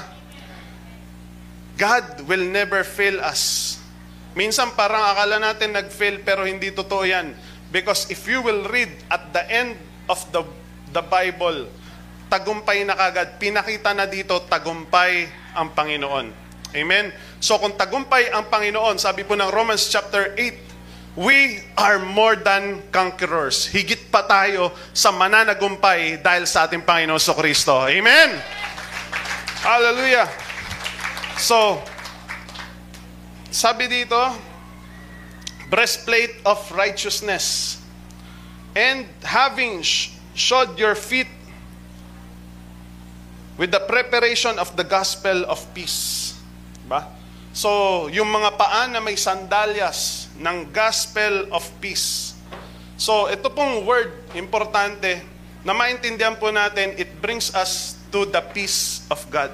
God will never fail us. Minsan parang akala natin nag-fail pero hindi totoo yan. Because if you will read at the end of the, the Bible, tagumpay na kagad. Pinakita na dito, tagumpay ang Panginoon. Amen? So kung tagumpay ang Panginoon, sabi po ng Romans chapter 8, we are more than conquerors. Higit pa tayo sa mananagumpay dahil sa ating Panginoon so Kristo. Amen? Hallelujah. So, sabi dito, breastplate of righteousness. And having shod your feet with the preparation of the gospel of peace. Ba? So, yung mga paan na may sandalyas ng gospel of peace. So, ito pong word, importante, na maintindihan po natin, it brings us to the peace of God.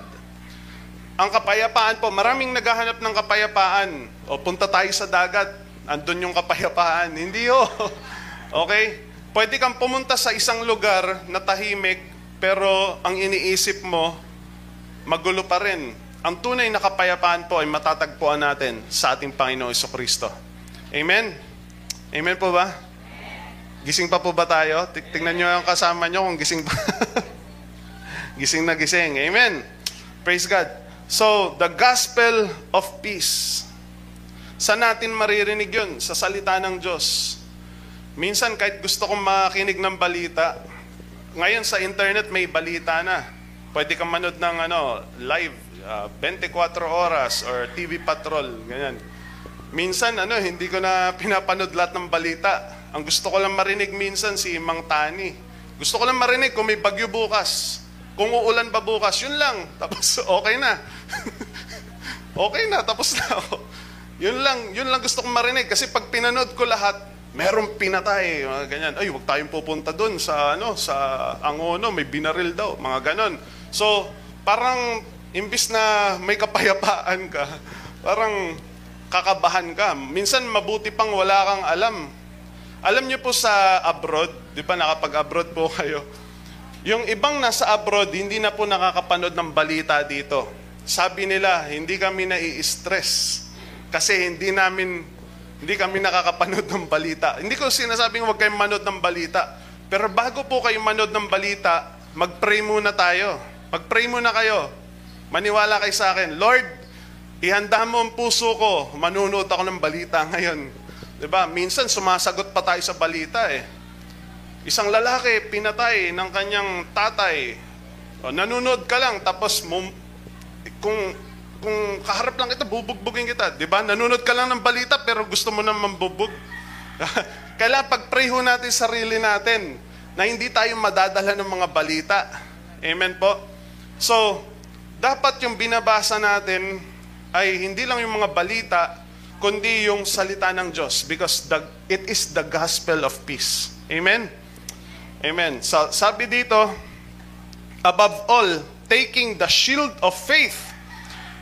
Ang kapayapaan po, maraming naghahanap ng kapayapaan. O punta tayo sa dagat, andun yung kapayapaan. Hindi ho. Okay? Pwede kang pumunta sa isang lugar na tahimik, pero ang iniisip mo, magulo pa rin. Ang tunay na kapayapaan po ay matatagpuan natin sa ating Panginoong Kristo. Amen? Amen po ba? Gising pa po ba tayo? Tingnan nyo ang kasama nyo kung gising pa. gising na gising. Amen? Praise God. So, the gospel of peace. Saan natin maririnig yun? Sa salita ng Diyos. Minsan kahit gusto kong makinig ng balita, ngayon sa internet may balita na. Pwede kang manood ng ano, live, uh, 24 oras or TV Patrol, ganyan. Minsan ano, hindi ko na pinapanood lahat ng balita. Ang gusto ko lang marinig minsan si Mang Tani. Gusto ko lang marinig kung may bagyo bukas. Kung uulan ba bukas, yun lang. Tapos okay na. okay na, tapos na ako. Yun lang, yun lang gusto kong marinig. Kasi pag pinanood ko lahat, merong pinatay, mga ganyan. Ay, huwag tayong pupunta doon sa, ano, sa Angono, may binaril daw, mga ganon. So, parang, imbis na may kapayapaan ka, parang kakabahan ka. Minsan, mabuti pang wala kang alam. Alam niyo po sa abroad, di ba nakapag-abroad po kayo, yung ibang nasa abroad, hindi na po nakakapanood ng balita dito. Sabi nila, hindi kami nai-stress kasi hindi namin hindi kami nakakapanood ng balita. Hindi ko sinasabing huwag kayong manood ng balita. Pero bago po kayo manood ng balita, mag-pray muna tayo. Mag-pray muna kayo. Maniwala kayo sa akin. Lord, ihanda mo ang puso ko. Manunood ako ng balita ngayon. ba? Minsan sumasagot pa tayo sa balita eh. Isang lalaki pinatay ng kanyang tatay. O, nanonood ka lang tapos mum, kung kung kaharap lang kita, bubugbugin kita. Di ba? Nanonood ka lang ng balita pero gusto mo na mambubog. Kailangan pag-pray ho natin sarili natin na hindi tayo madadala ng mga balita. Amen po? So, dapat yung binabasa natin ay hindi lang yung mga balita, kundi yung salita ng Diyos because the, it is the gospel of peace. Amen? Amen. So, sabi dito, above all, taking the shield of faith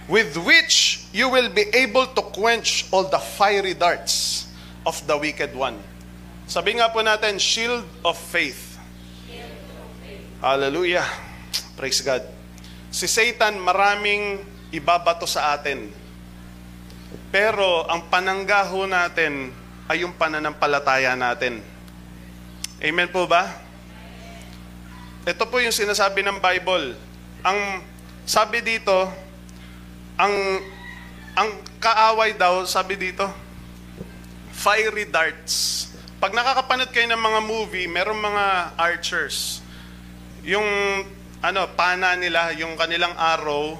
with which you will be able to quench all the fiery darts of the wicked one. Sabi nga po natin, shield of faith. Hallelujah. Praise God. Si Satan maraming ibabato sa atin. Pero ang pananggaho natin ay yung pananampalataya natin. Amen po ba? Ito po yung sinasabi ng Bible. Ang sabi dito, ang ang kaaway daw, sabi dito, fiery darts. Pag nakakapanood kayo ng mga movie, merong mga archers. Yung ano, pana nila, yung kanilang arrow,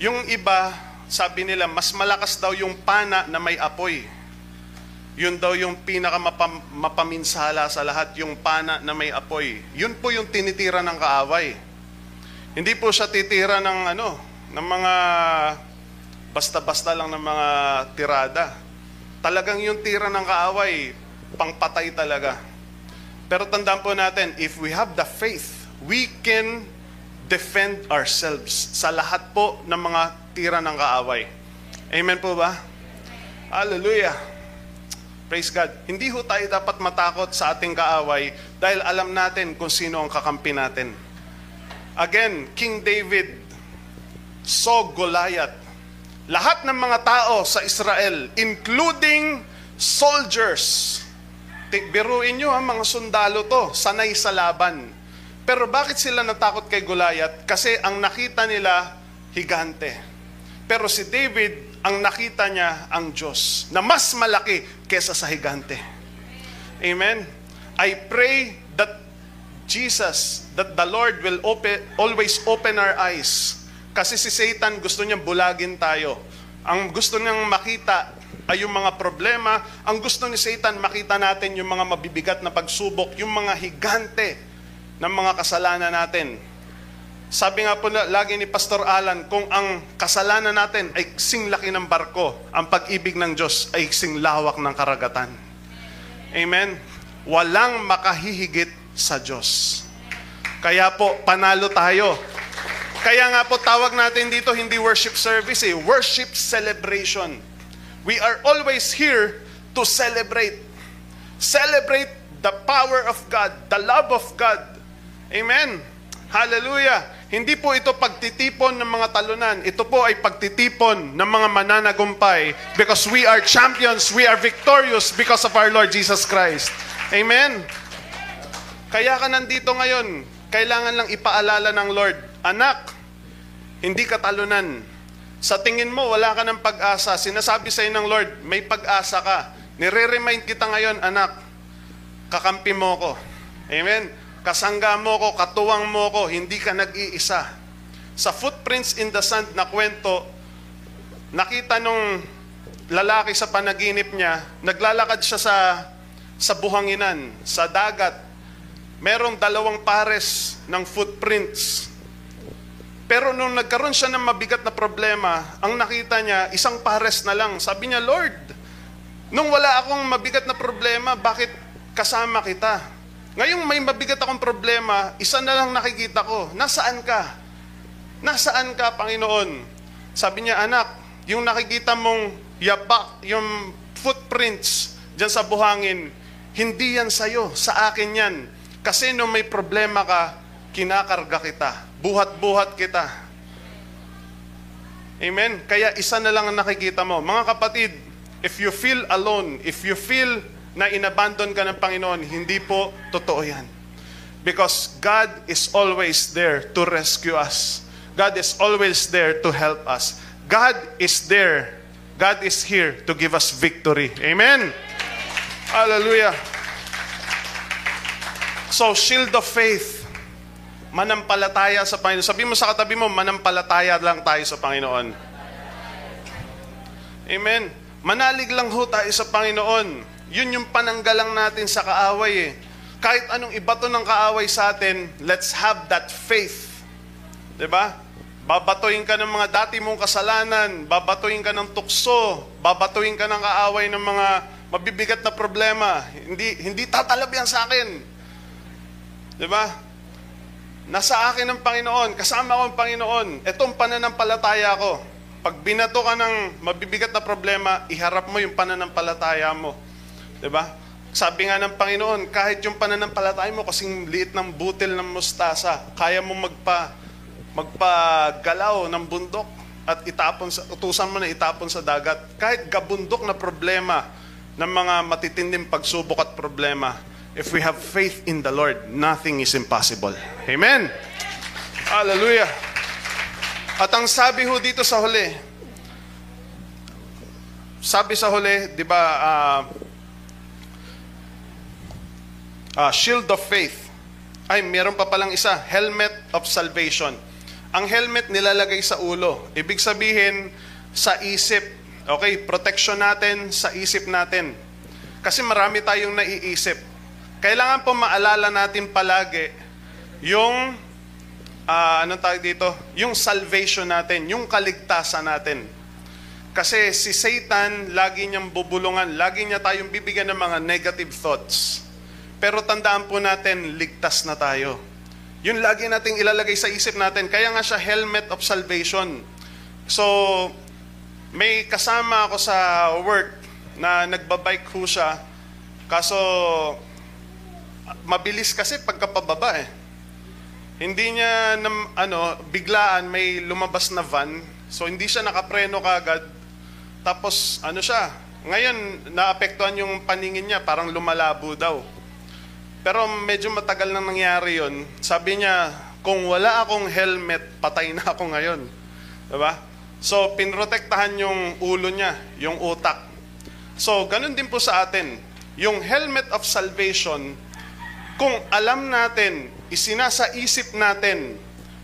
yung iba, sabi nila, mas malakas daw yung pana na may apoy. Yun daw yung pinaka mapaminsala sa lahat, yung pana na may apoy. Yun po yung tinitira ng kaaway. Hindi po siya titira ng ano, ng mga basta-basta lang ng mga tirada. Talagang yung tira ng kaaway, pangpatay talaga. Pero tandaan po natin, if we have the faith, we can defend ourselves sa lahat po ng mga tira ng kaaway. Amen po ba? Hallelujah. Praise God. Hindi ho tayo dapat matakot sa ating kaaway dahil alam natin kung sino ang kakampi natin. Again, King David saw Goliath. Lahat ng mga tao sa Israel, including soldiers, biruin nyo ha, mga sundalo to, sanay sa laban. Pero bakit sila natakot kay Goliath? Kasi ang nakita nila, higante. Pero si David, ang nakita niya ang Diyos na mas malaki kesa sa higante. Amen? I pray that Jesus, that the Lord will open, always open our eyes kasi si Satan gusto niyang bulagin tayo. Ang gusto niyang makita ay yung mga problema. Ang gusto ni Satan makita natin yung mga mabibigat na pagsubok, yung mga higante ng mga kasalanan natin. Sabi nga po lagi ni Pastor Alan, kung ang kasalanan natin ay sing laki ng barko, ang pag-ibig ng Diyos ay sing lawak ng karagatan. Amen? Walang makahihigit sa Diyos. Kaya po, panalo tayo kaya nga po tawag natin dito hindi worship service eh, worship celebration. We are always here to celebrate. Celebrate the power of God, the love of God. Amen. Hallelujah. Hindi po ito pagtitipon ng mga talunan. Ito po ay pagtitipon ng mga mananagumpay because we are champions, we are victorious because of our Lord Jesus Christ. Amen. Kaya ka nandito ngayon, kailangan lang ipaalala ng Lord, Anak, hindi ka talunan. Sa tingin mo, wala ka ng pag-asa. Sinasabi sa ng Lord, may pag-asa ka. Nire-remind kita ngayon, anak, kakampi mo ko. Amen? Kasangga mo ko, katuwang mo ko, hindi ka nag-iisa. Sa Footprints in the Sand na kwento, nakita nung lalaki sa panaginip niya, naglalakad siya sa sa buhanginan, sa dagat, merong dalawang pares ng footprints. Pero nung nagkaroon siya ng mabigat na problema, ang nakita niya, isang pares na lang. Sabi niya, Lord, nung wala akong mabigat na problema, bakit kasama kita? Ngayong may mabigat akong problema, isa na lang nakikita ko. Nasaan ka? Nasaan ka, Panginoon? Sabi niya, anak, yung nakikita mong yabak, yung footprints dyan sa buhangin, hindi yan sa'yo, sa akin yan. Kasi nung may problema ka, kinakarga kita. Buhat-buhat kita. Amen? Kaya isa na lang ang nakikita mo. Mga kapatid, if you feel alone, if you feel na inabandon ka ng Panginoon, hindi po totoo yan. Because God is always there to rescue us. God is always there to help us. God is there. God is here to give us victory. Amen. Hallelujah. So, shield of faith. Manampalataya sa Panginoon. Sabi mo sa katabi mo, manampalataya lang tayo sa Panginoon. Amen. Manalig lang ho tayo sa Panginoon. Yun yung pananggalang natin sa kaaway eh. Kahit anong ibato ng kaaway sa atin, let's have that faith. ba? Babatuin ka ng mga dati mong kasalanan, babatuin ka ng tukso, babatuin ka ng kaaway ng mga mabibigat na problema. Hindi hindi tatalab yan sa akin. 'Di ba? Nasa akin ang Panginoon, kasama ko ang Panginoon. Itong pananampalataya ko. Pag binato ka ng mabibigat na problema, iharap mo yung pananampalataya mo. ba? Sabi nga ng Panginoon, kahit yung pananampalataya mo kasing liit ng butil ng mustasa, kaya mo magpa magpagalaw ng bundok at itapon sa utusan mo na itapon sa dagat. Kahit gabundok na problema ng mga matitinding pagsubok at problema, if we have faith in the Lord, nothing is impossible. Amen. Hallelujah. At ang sabi ho dito sa huli, sabi sa huli, di ba, uh, uh, shield of faith. Ay, meron pa palang isa, helmet of salvation. Ang helmet nilalagay sa ulo. Ibig sabihin, sa isip. Okay, protection natin sa isip natin. Kasi marami tayong naiisip. Kailangan po maalala natin palagi yung, uh, anong tawag dito? Yung salvation natin, yung kaligtasan natin. Kasi si Satan, lagi niyang bubulungan, lagi niya tayong bibigyan ng mga negative thoughts. Pero tandaan po natin, ligtas na tayo. Yun lagi nating ilalagay sa isip natin. Kaya nga siya helmet of salvation. So, may kasama ako sa work na nagbabike ho siya. Kaso, mabilis kasi pagkapababa eh. Hindi niya, na, ano, biglaan may lumabas na van. So, hindi siya nakapreno kagad. Tapos, ano siya, ngayon, naapektuhan yung paningin niya, parang lumalabo daw. Pero medyo matagal nang nangyari yon. Sabi niya, kung wala akong helmet, patay na ako ngayon. Diba? So, pinrotektahan yung ulo niya, yung utak. So, ganun din po sa atin. Yung helmet of salvation, kung alam natin, isinasa isip natin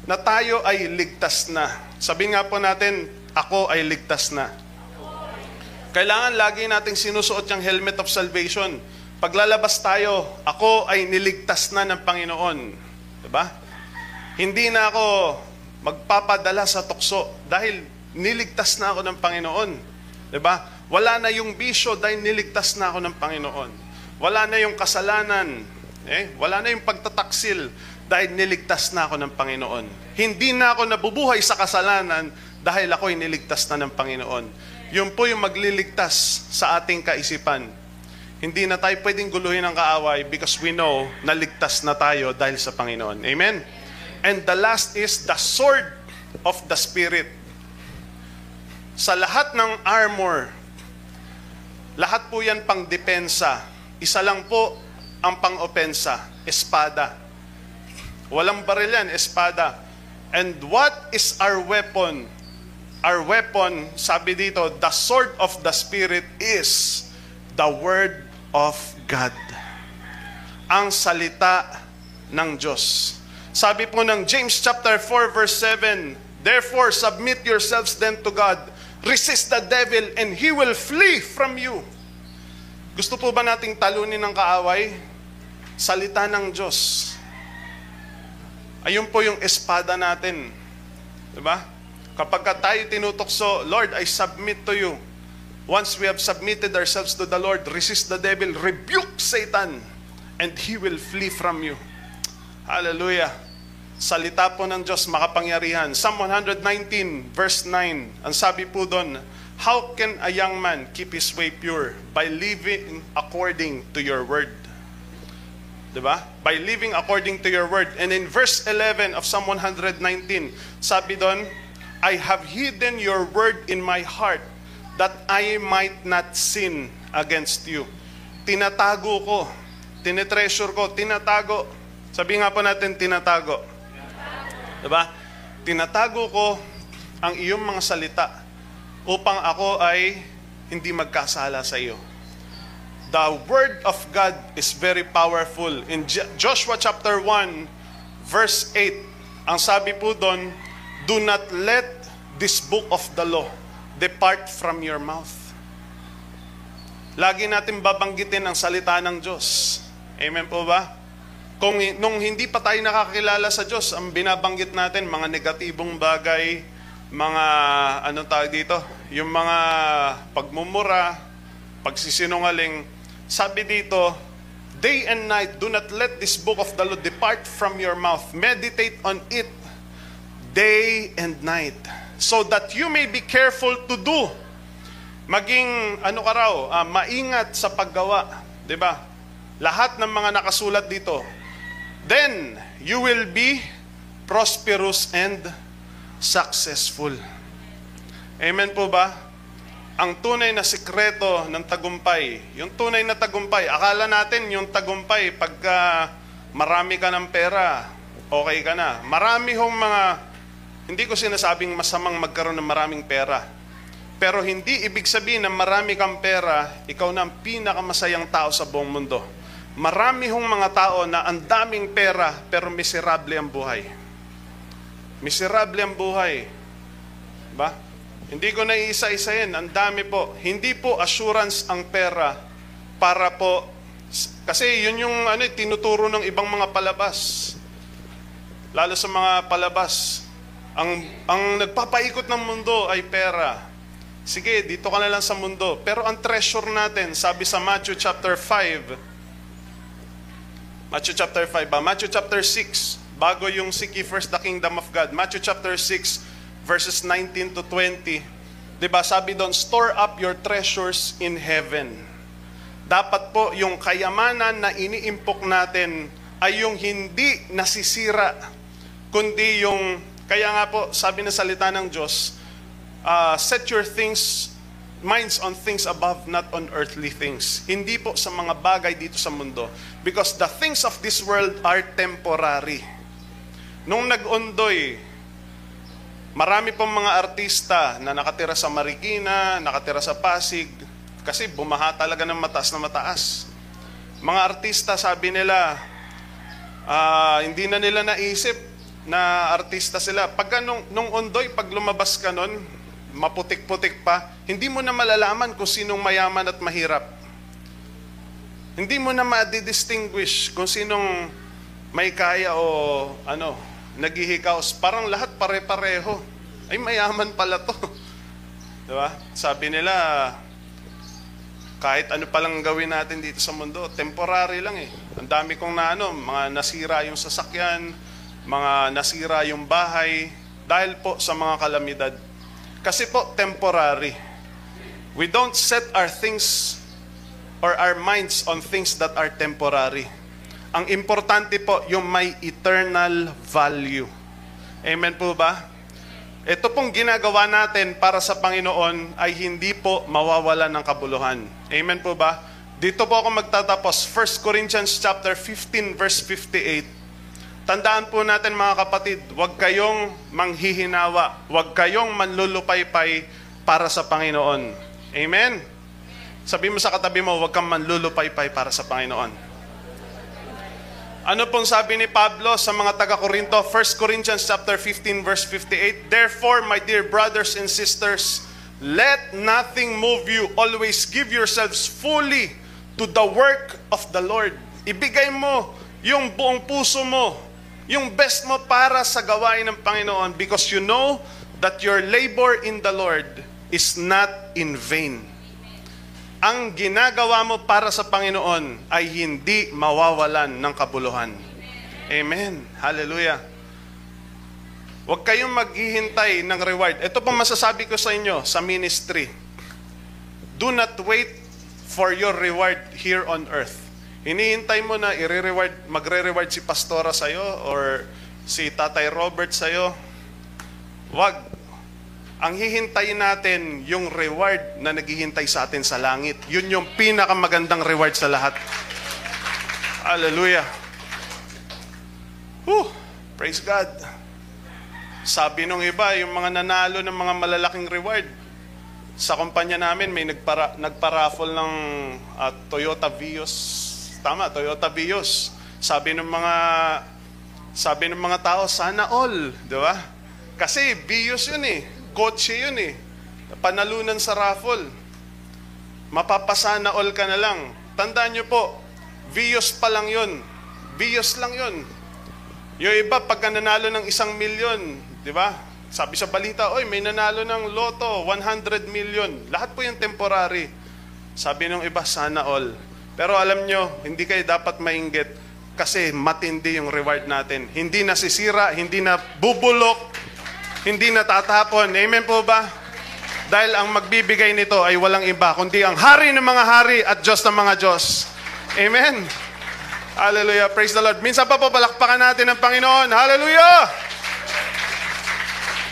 na tayo ay ligtas na. Sabi nga po natin, ako ay ligtas na. Kailangan lagi nating sinusuot yung helmet of salvation paglalabas tayo, ako ay niligtas na ng Panginoon. Diba? Hindi na ako magpapadala sa tukso dahil niligtas na ako ng Panginoon. Diba? Wala na yung bisyo dahil niligtas na ako ng Panginoon. Wala na yung kasalanan. Eh? Wala na yung pagtataksil dahil niligtas na ako ng Panginoon. Hindi na ako nabubuhay sa kasalanan dahil ako ay niligtas na ng Panginoon. Yun po yung magliligtas sa ating kaisipan hindi na tayo pwedeng guluhin ng kaaway because we know na ligtas na tayo dahil sa Panginoon. Amen? And the last is the sword of the Spirit. Sa lahat ng armor, lahat po yan pang depensa. Isa lang po ang pang-opensa, espada. Walang baril yan, espada. And what is our weapon? Our weapon, sabi dito, the sword of the Spirit is the word of God. Ang salita ng Diyos. Sabi po ng James chapter 4 verse 7, Therefore submit yourselves then to God, resist the devil and he will flee from you. Gusto po ba nating talunin ng kaaway? Salita ng Diyos. Ayun po yung espada natin. Diba? Kapag ka tayo tinutokso, Lord, I submit to you. Once we have submitted ourselves to the Lord, resist the devil, rebuke Satan, and he will flee from you. Hallelujah. Salita po ng Diyos makapangyarihan. Psalm 119 verse 9. Ang sabi po doon, How can a young man keep his way pure? By living according to your word. Diba? By living according to your word. And in verse 11 of Psalm 119, sabi doon, I have hidden your word in my heart that I might not sin against you. Tinatago ko, tinetreasure ko, tinatago. Sabi nga po natin, tinatago. Diba? Tinatago ko ang iyong mga salita upang ako ay hindi magkasala sa iyo. The word of God is very powerful. In Joshua chapter 1, verse 8, ang sabi po doon, Do not let this book of the law depart from your mouth. Lagi natin babanggitin ang salita ng Diyos. Amen po ba? Kung nung hindi pa tayo nakakilala sa Diyos, ang binabanggit natin mga negatibong bagay, mga ano tawag dito, yung mga pagmumura, pagsisinungaling. Sabi dito, day and night do not let this book of the law depart from your mouth. Meditate on it day and night so that you may be careful to do. Maging ano ka raw, uh, maingat sa paggawa, ba? Lahat ng mga nakasulat dito, then you will be prosperous and successful. Amen po ba? Ang tunay na sikreto ng tagumpay, yung tunay na tagumpay, akala natin yung tagumpay pagka marami ka ng pera, okay ka na. Marami hong mga, hindi ko sinasabing masamang magkaroon ng maraming pera. Pero hindi ibig sabihin na marami kang pera, ikaw na ang pinakamasayang tao sa buong mundo. Marami hong mga tao na ang daming pera pero miserable ang buhay. Miserable ang buhay. Ba? Hindi ko na iisa-isayin. Ang dami po. Hindi po assurance ang pera para po kasi yun yung ano, tinuturo ng ibang mga palabas. Lalo sa mga palabas. Ang, ang nagpapaikot ng mundo ay pera. Sige, dito ka na lang sa mundo. Pero ang treasure natin, sabi sa Matthew chapter 5, Matthew chapter 5 ba? Matthew chapter 6, bago yung seek first the kingdom of God. Matthew chapter 6, verses 19 to 20. Diba, sabi doon, store up your treasures in heaven. Dapat po yung kayamanan na iniimpok natin ay yung hindi nasisira, kundi yung, kaya nga po, sabi na salita ng Diyos, uh, set your things minds on things above, not on earthly things. Hindi po sa mga bagay dito sa mundo. Because the things of this world are temporary. Nung nag-undoy, marami pong mga artista na nakatira sa Marikina, nakatira sa Pasig, kasi bumaha talaga ng mataas na mataas. Mga artista, sabi nila, uh, hindi na nila naisip na artista sila. Pagka nung, nung undoy, pag lumabas ka nun, maputik-putik pa, hindi mo na malalaman kung sinong mayaman at mahirap. Hindi mo na ma-distinguish kung sinong may kaya o ano, naghihikaos. Parang lahat pare-pareho. Ay, mayaman pala to. diba? Sabi nila, kahit ano palang gawin natin dito sa mundo, temporary lang eh. Ang dami kong na ano, mga nasira yung sasakyan, mga nasira yung bahay, dahil po sa mga kalamidad. Kasi po, temporary. We don't set our things or our minds on things that are temporary. Ang importante po, yung may eternal value. Amen po ba? Ito pong ginagawa natin para sa Panginoon ay hindi po mawawala ng kabuluhan. Amen po ba? Dito po ako magtatapos. 1 Corinthians chapter 15 verse 58. Tandaan po natin mga kapatid, huwag kayong manghihinawa, huwag kayong manlulupaypay para sa Panginoon. Amen? Sabi mo sa katabi mo, huwag kang manlulupaypay para sa Panginoon. Ano pong sabi ni Pablo sa mga taga-Korinto? 1 Corinthians chapter 15 verse 58. Therefore, my dear brothers and sisters, let nothing move you. Always give yourselves fully to the work of the Lord. Ibigay mo yung buong puso mo, yung best mo para sa gawain ng Panginoon because you know that your labor in the Lord is not in vain. Ang ginagawa mo para sa Panginoon ay hindi mawawalan ng kabuluhan. Amen. Hallelujah. Huwag kayong maghihintay ng reward. Ito pong masasabi ko sa inyo sa ministry. Do not wait for your reward here on earth. Hinihintay mo na i-reward, magre-reward si pastora sa'yo or si Tatay Robert sa'yo. Wag. Ang hihintayin natin yung reward na naghihintay sa atin sa langit. Yun yung pinakamagandang reward sa lahat. Hallelujah. Whew, praise God. Sabi nung iba, yung mga nanalo ng mga malalaking reward, sa kumpanya namin may nagpara, nagpa-raffle ng uh, Toyota Vios. Tama, Toyota Vios. Sabi ng mga sabi ng mga tao, sana all, 'di ba? Kasi Vios 'yun eh. Kotse 'yun eh. Panalunan sa raffle. Mapapasana all ka na lang. Tandaan niyo po, Vios pa lang 'yun. Vios lang 'yun. Yung iba pag nanalo ng isang milyon, 'di ba? Sabi sa balita, oy, may nanalo ng loto, 100 million. Lahat po yung temporary. Sabi nung iba, sana all. Pero alam nyo, hindi kayo dapat mainggit kasi matindi yung reward natin. Hindi nasisira, hindi na bubulok, hindi na tatapon. Amen po ba? Dahil ang magbibigay nito ay walang iba, kundi ang hari ng mga hari at Diyos ng mga Diyos. Amen. Hallelujah. Praise the Lord. Minsan pa po, palakpakan natin ang Panginoon. Hallelujah.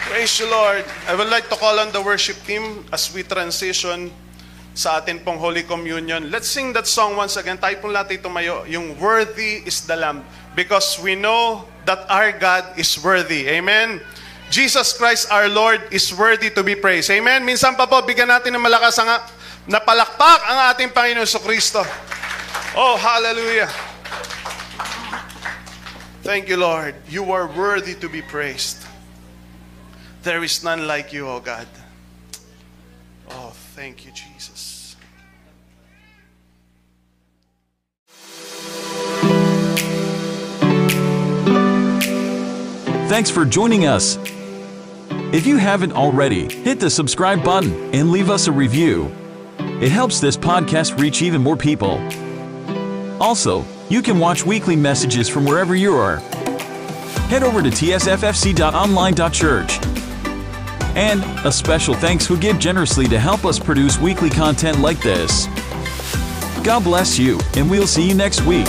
Praise the Lord. I would like to call on the worship team as we transition sa atin pong Holy Communion. Let's sing that song once again. Tayo pong lahat tumayo, yung Worthy is the Lamb. Because we know that our God is worthy. Amen? Jesus Christ our Lord is worthy to be praised. Amen? Minsan pa po, bigyan natin ng malakas ang napalakpak ang ating Panginoon sa Kristo. Oh, hallelujah. Thank you, Lord. You are worthy to be praised. There is none like you, O God. Oh, thank you, Jesus. Thanks for joining us. If you haven't already, hit the subscribe button and leave us a review. It helps this podcast reach even more people. Also, you can watch weekly messages from wherever you are. Head over to tsffc.online.church and a special thanks who give generously to help us produce weekly content like this. God bless you, and we'll see you next week.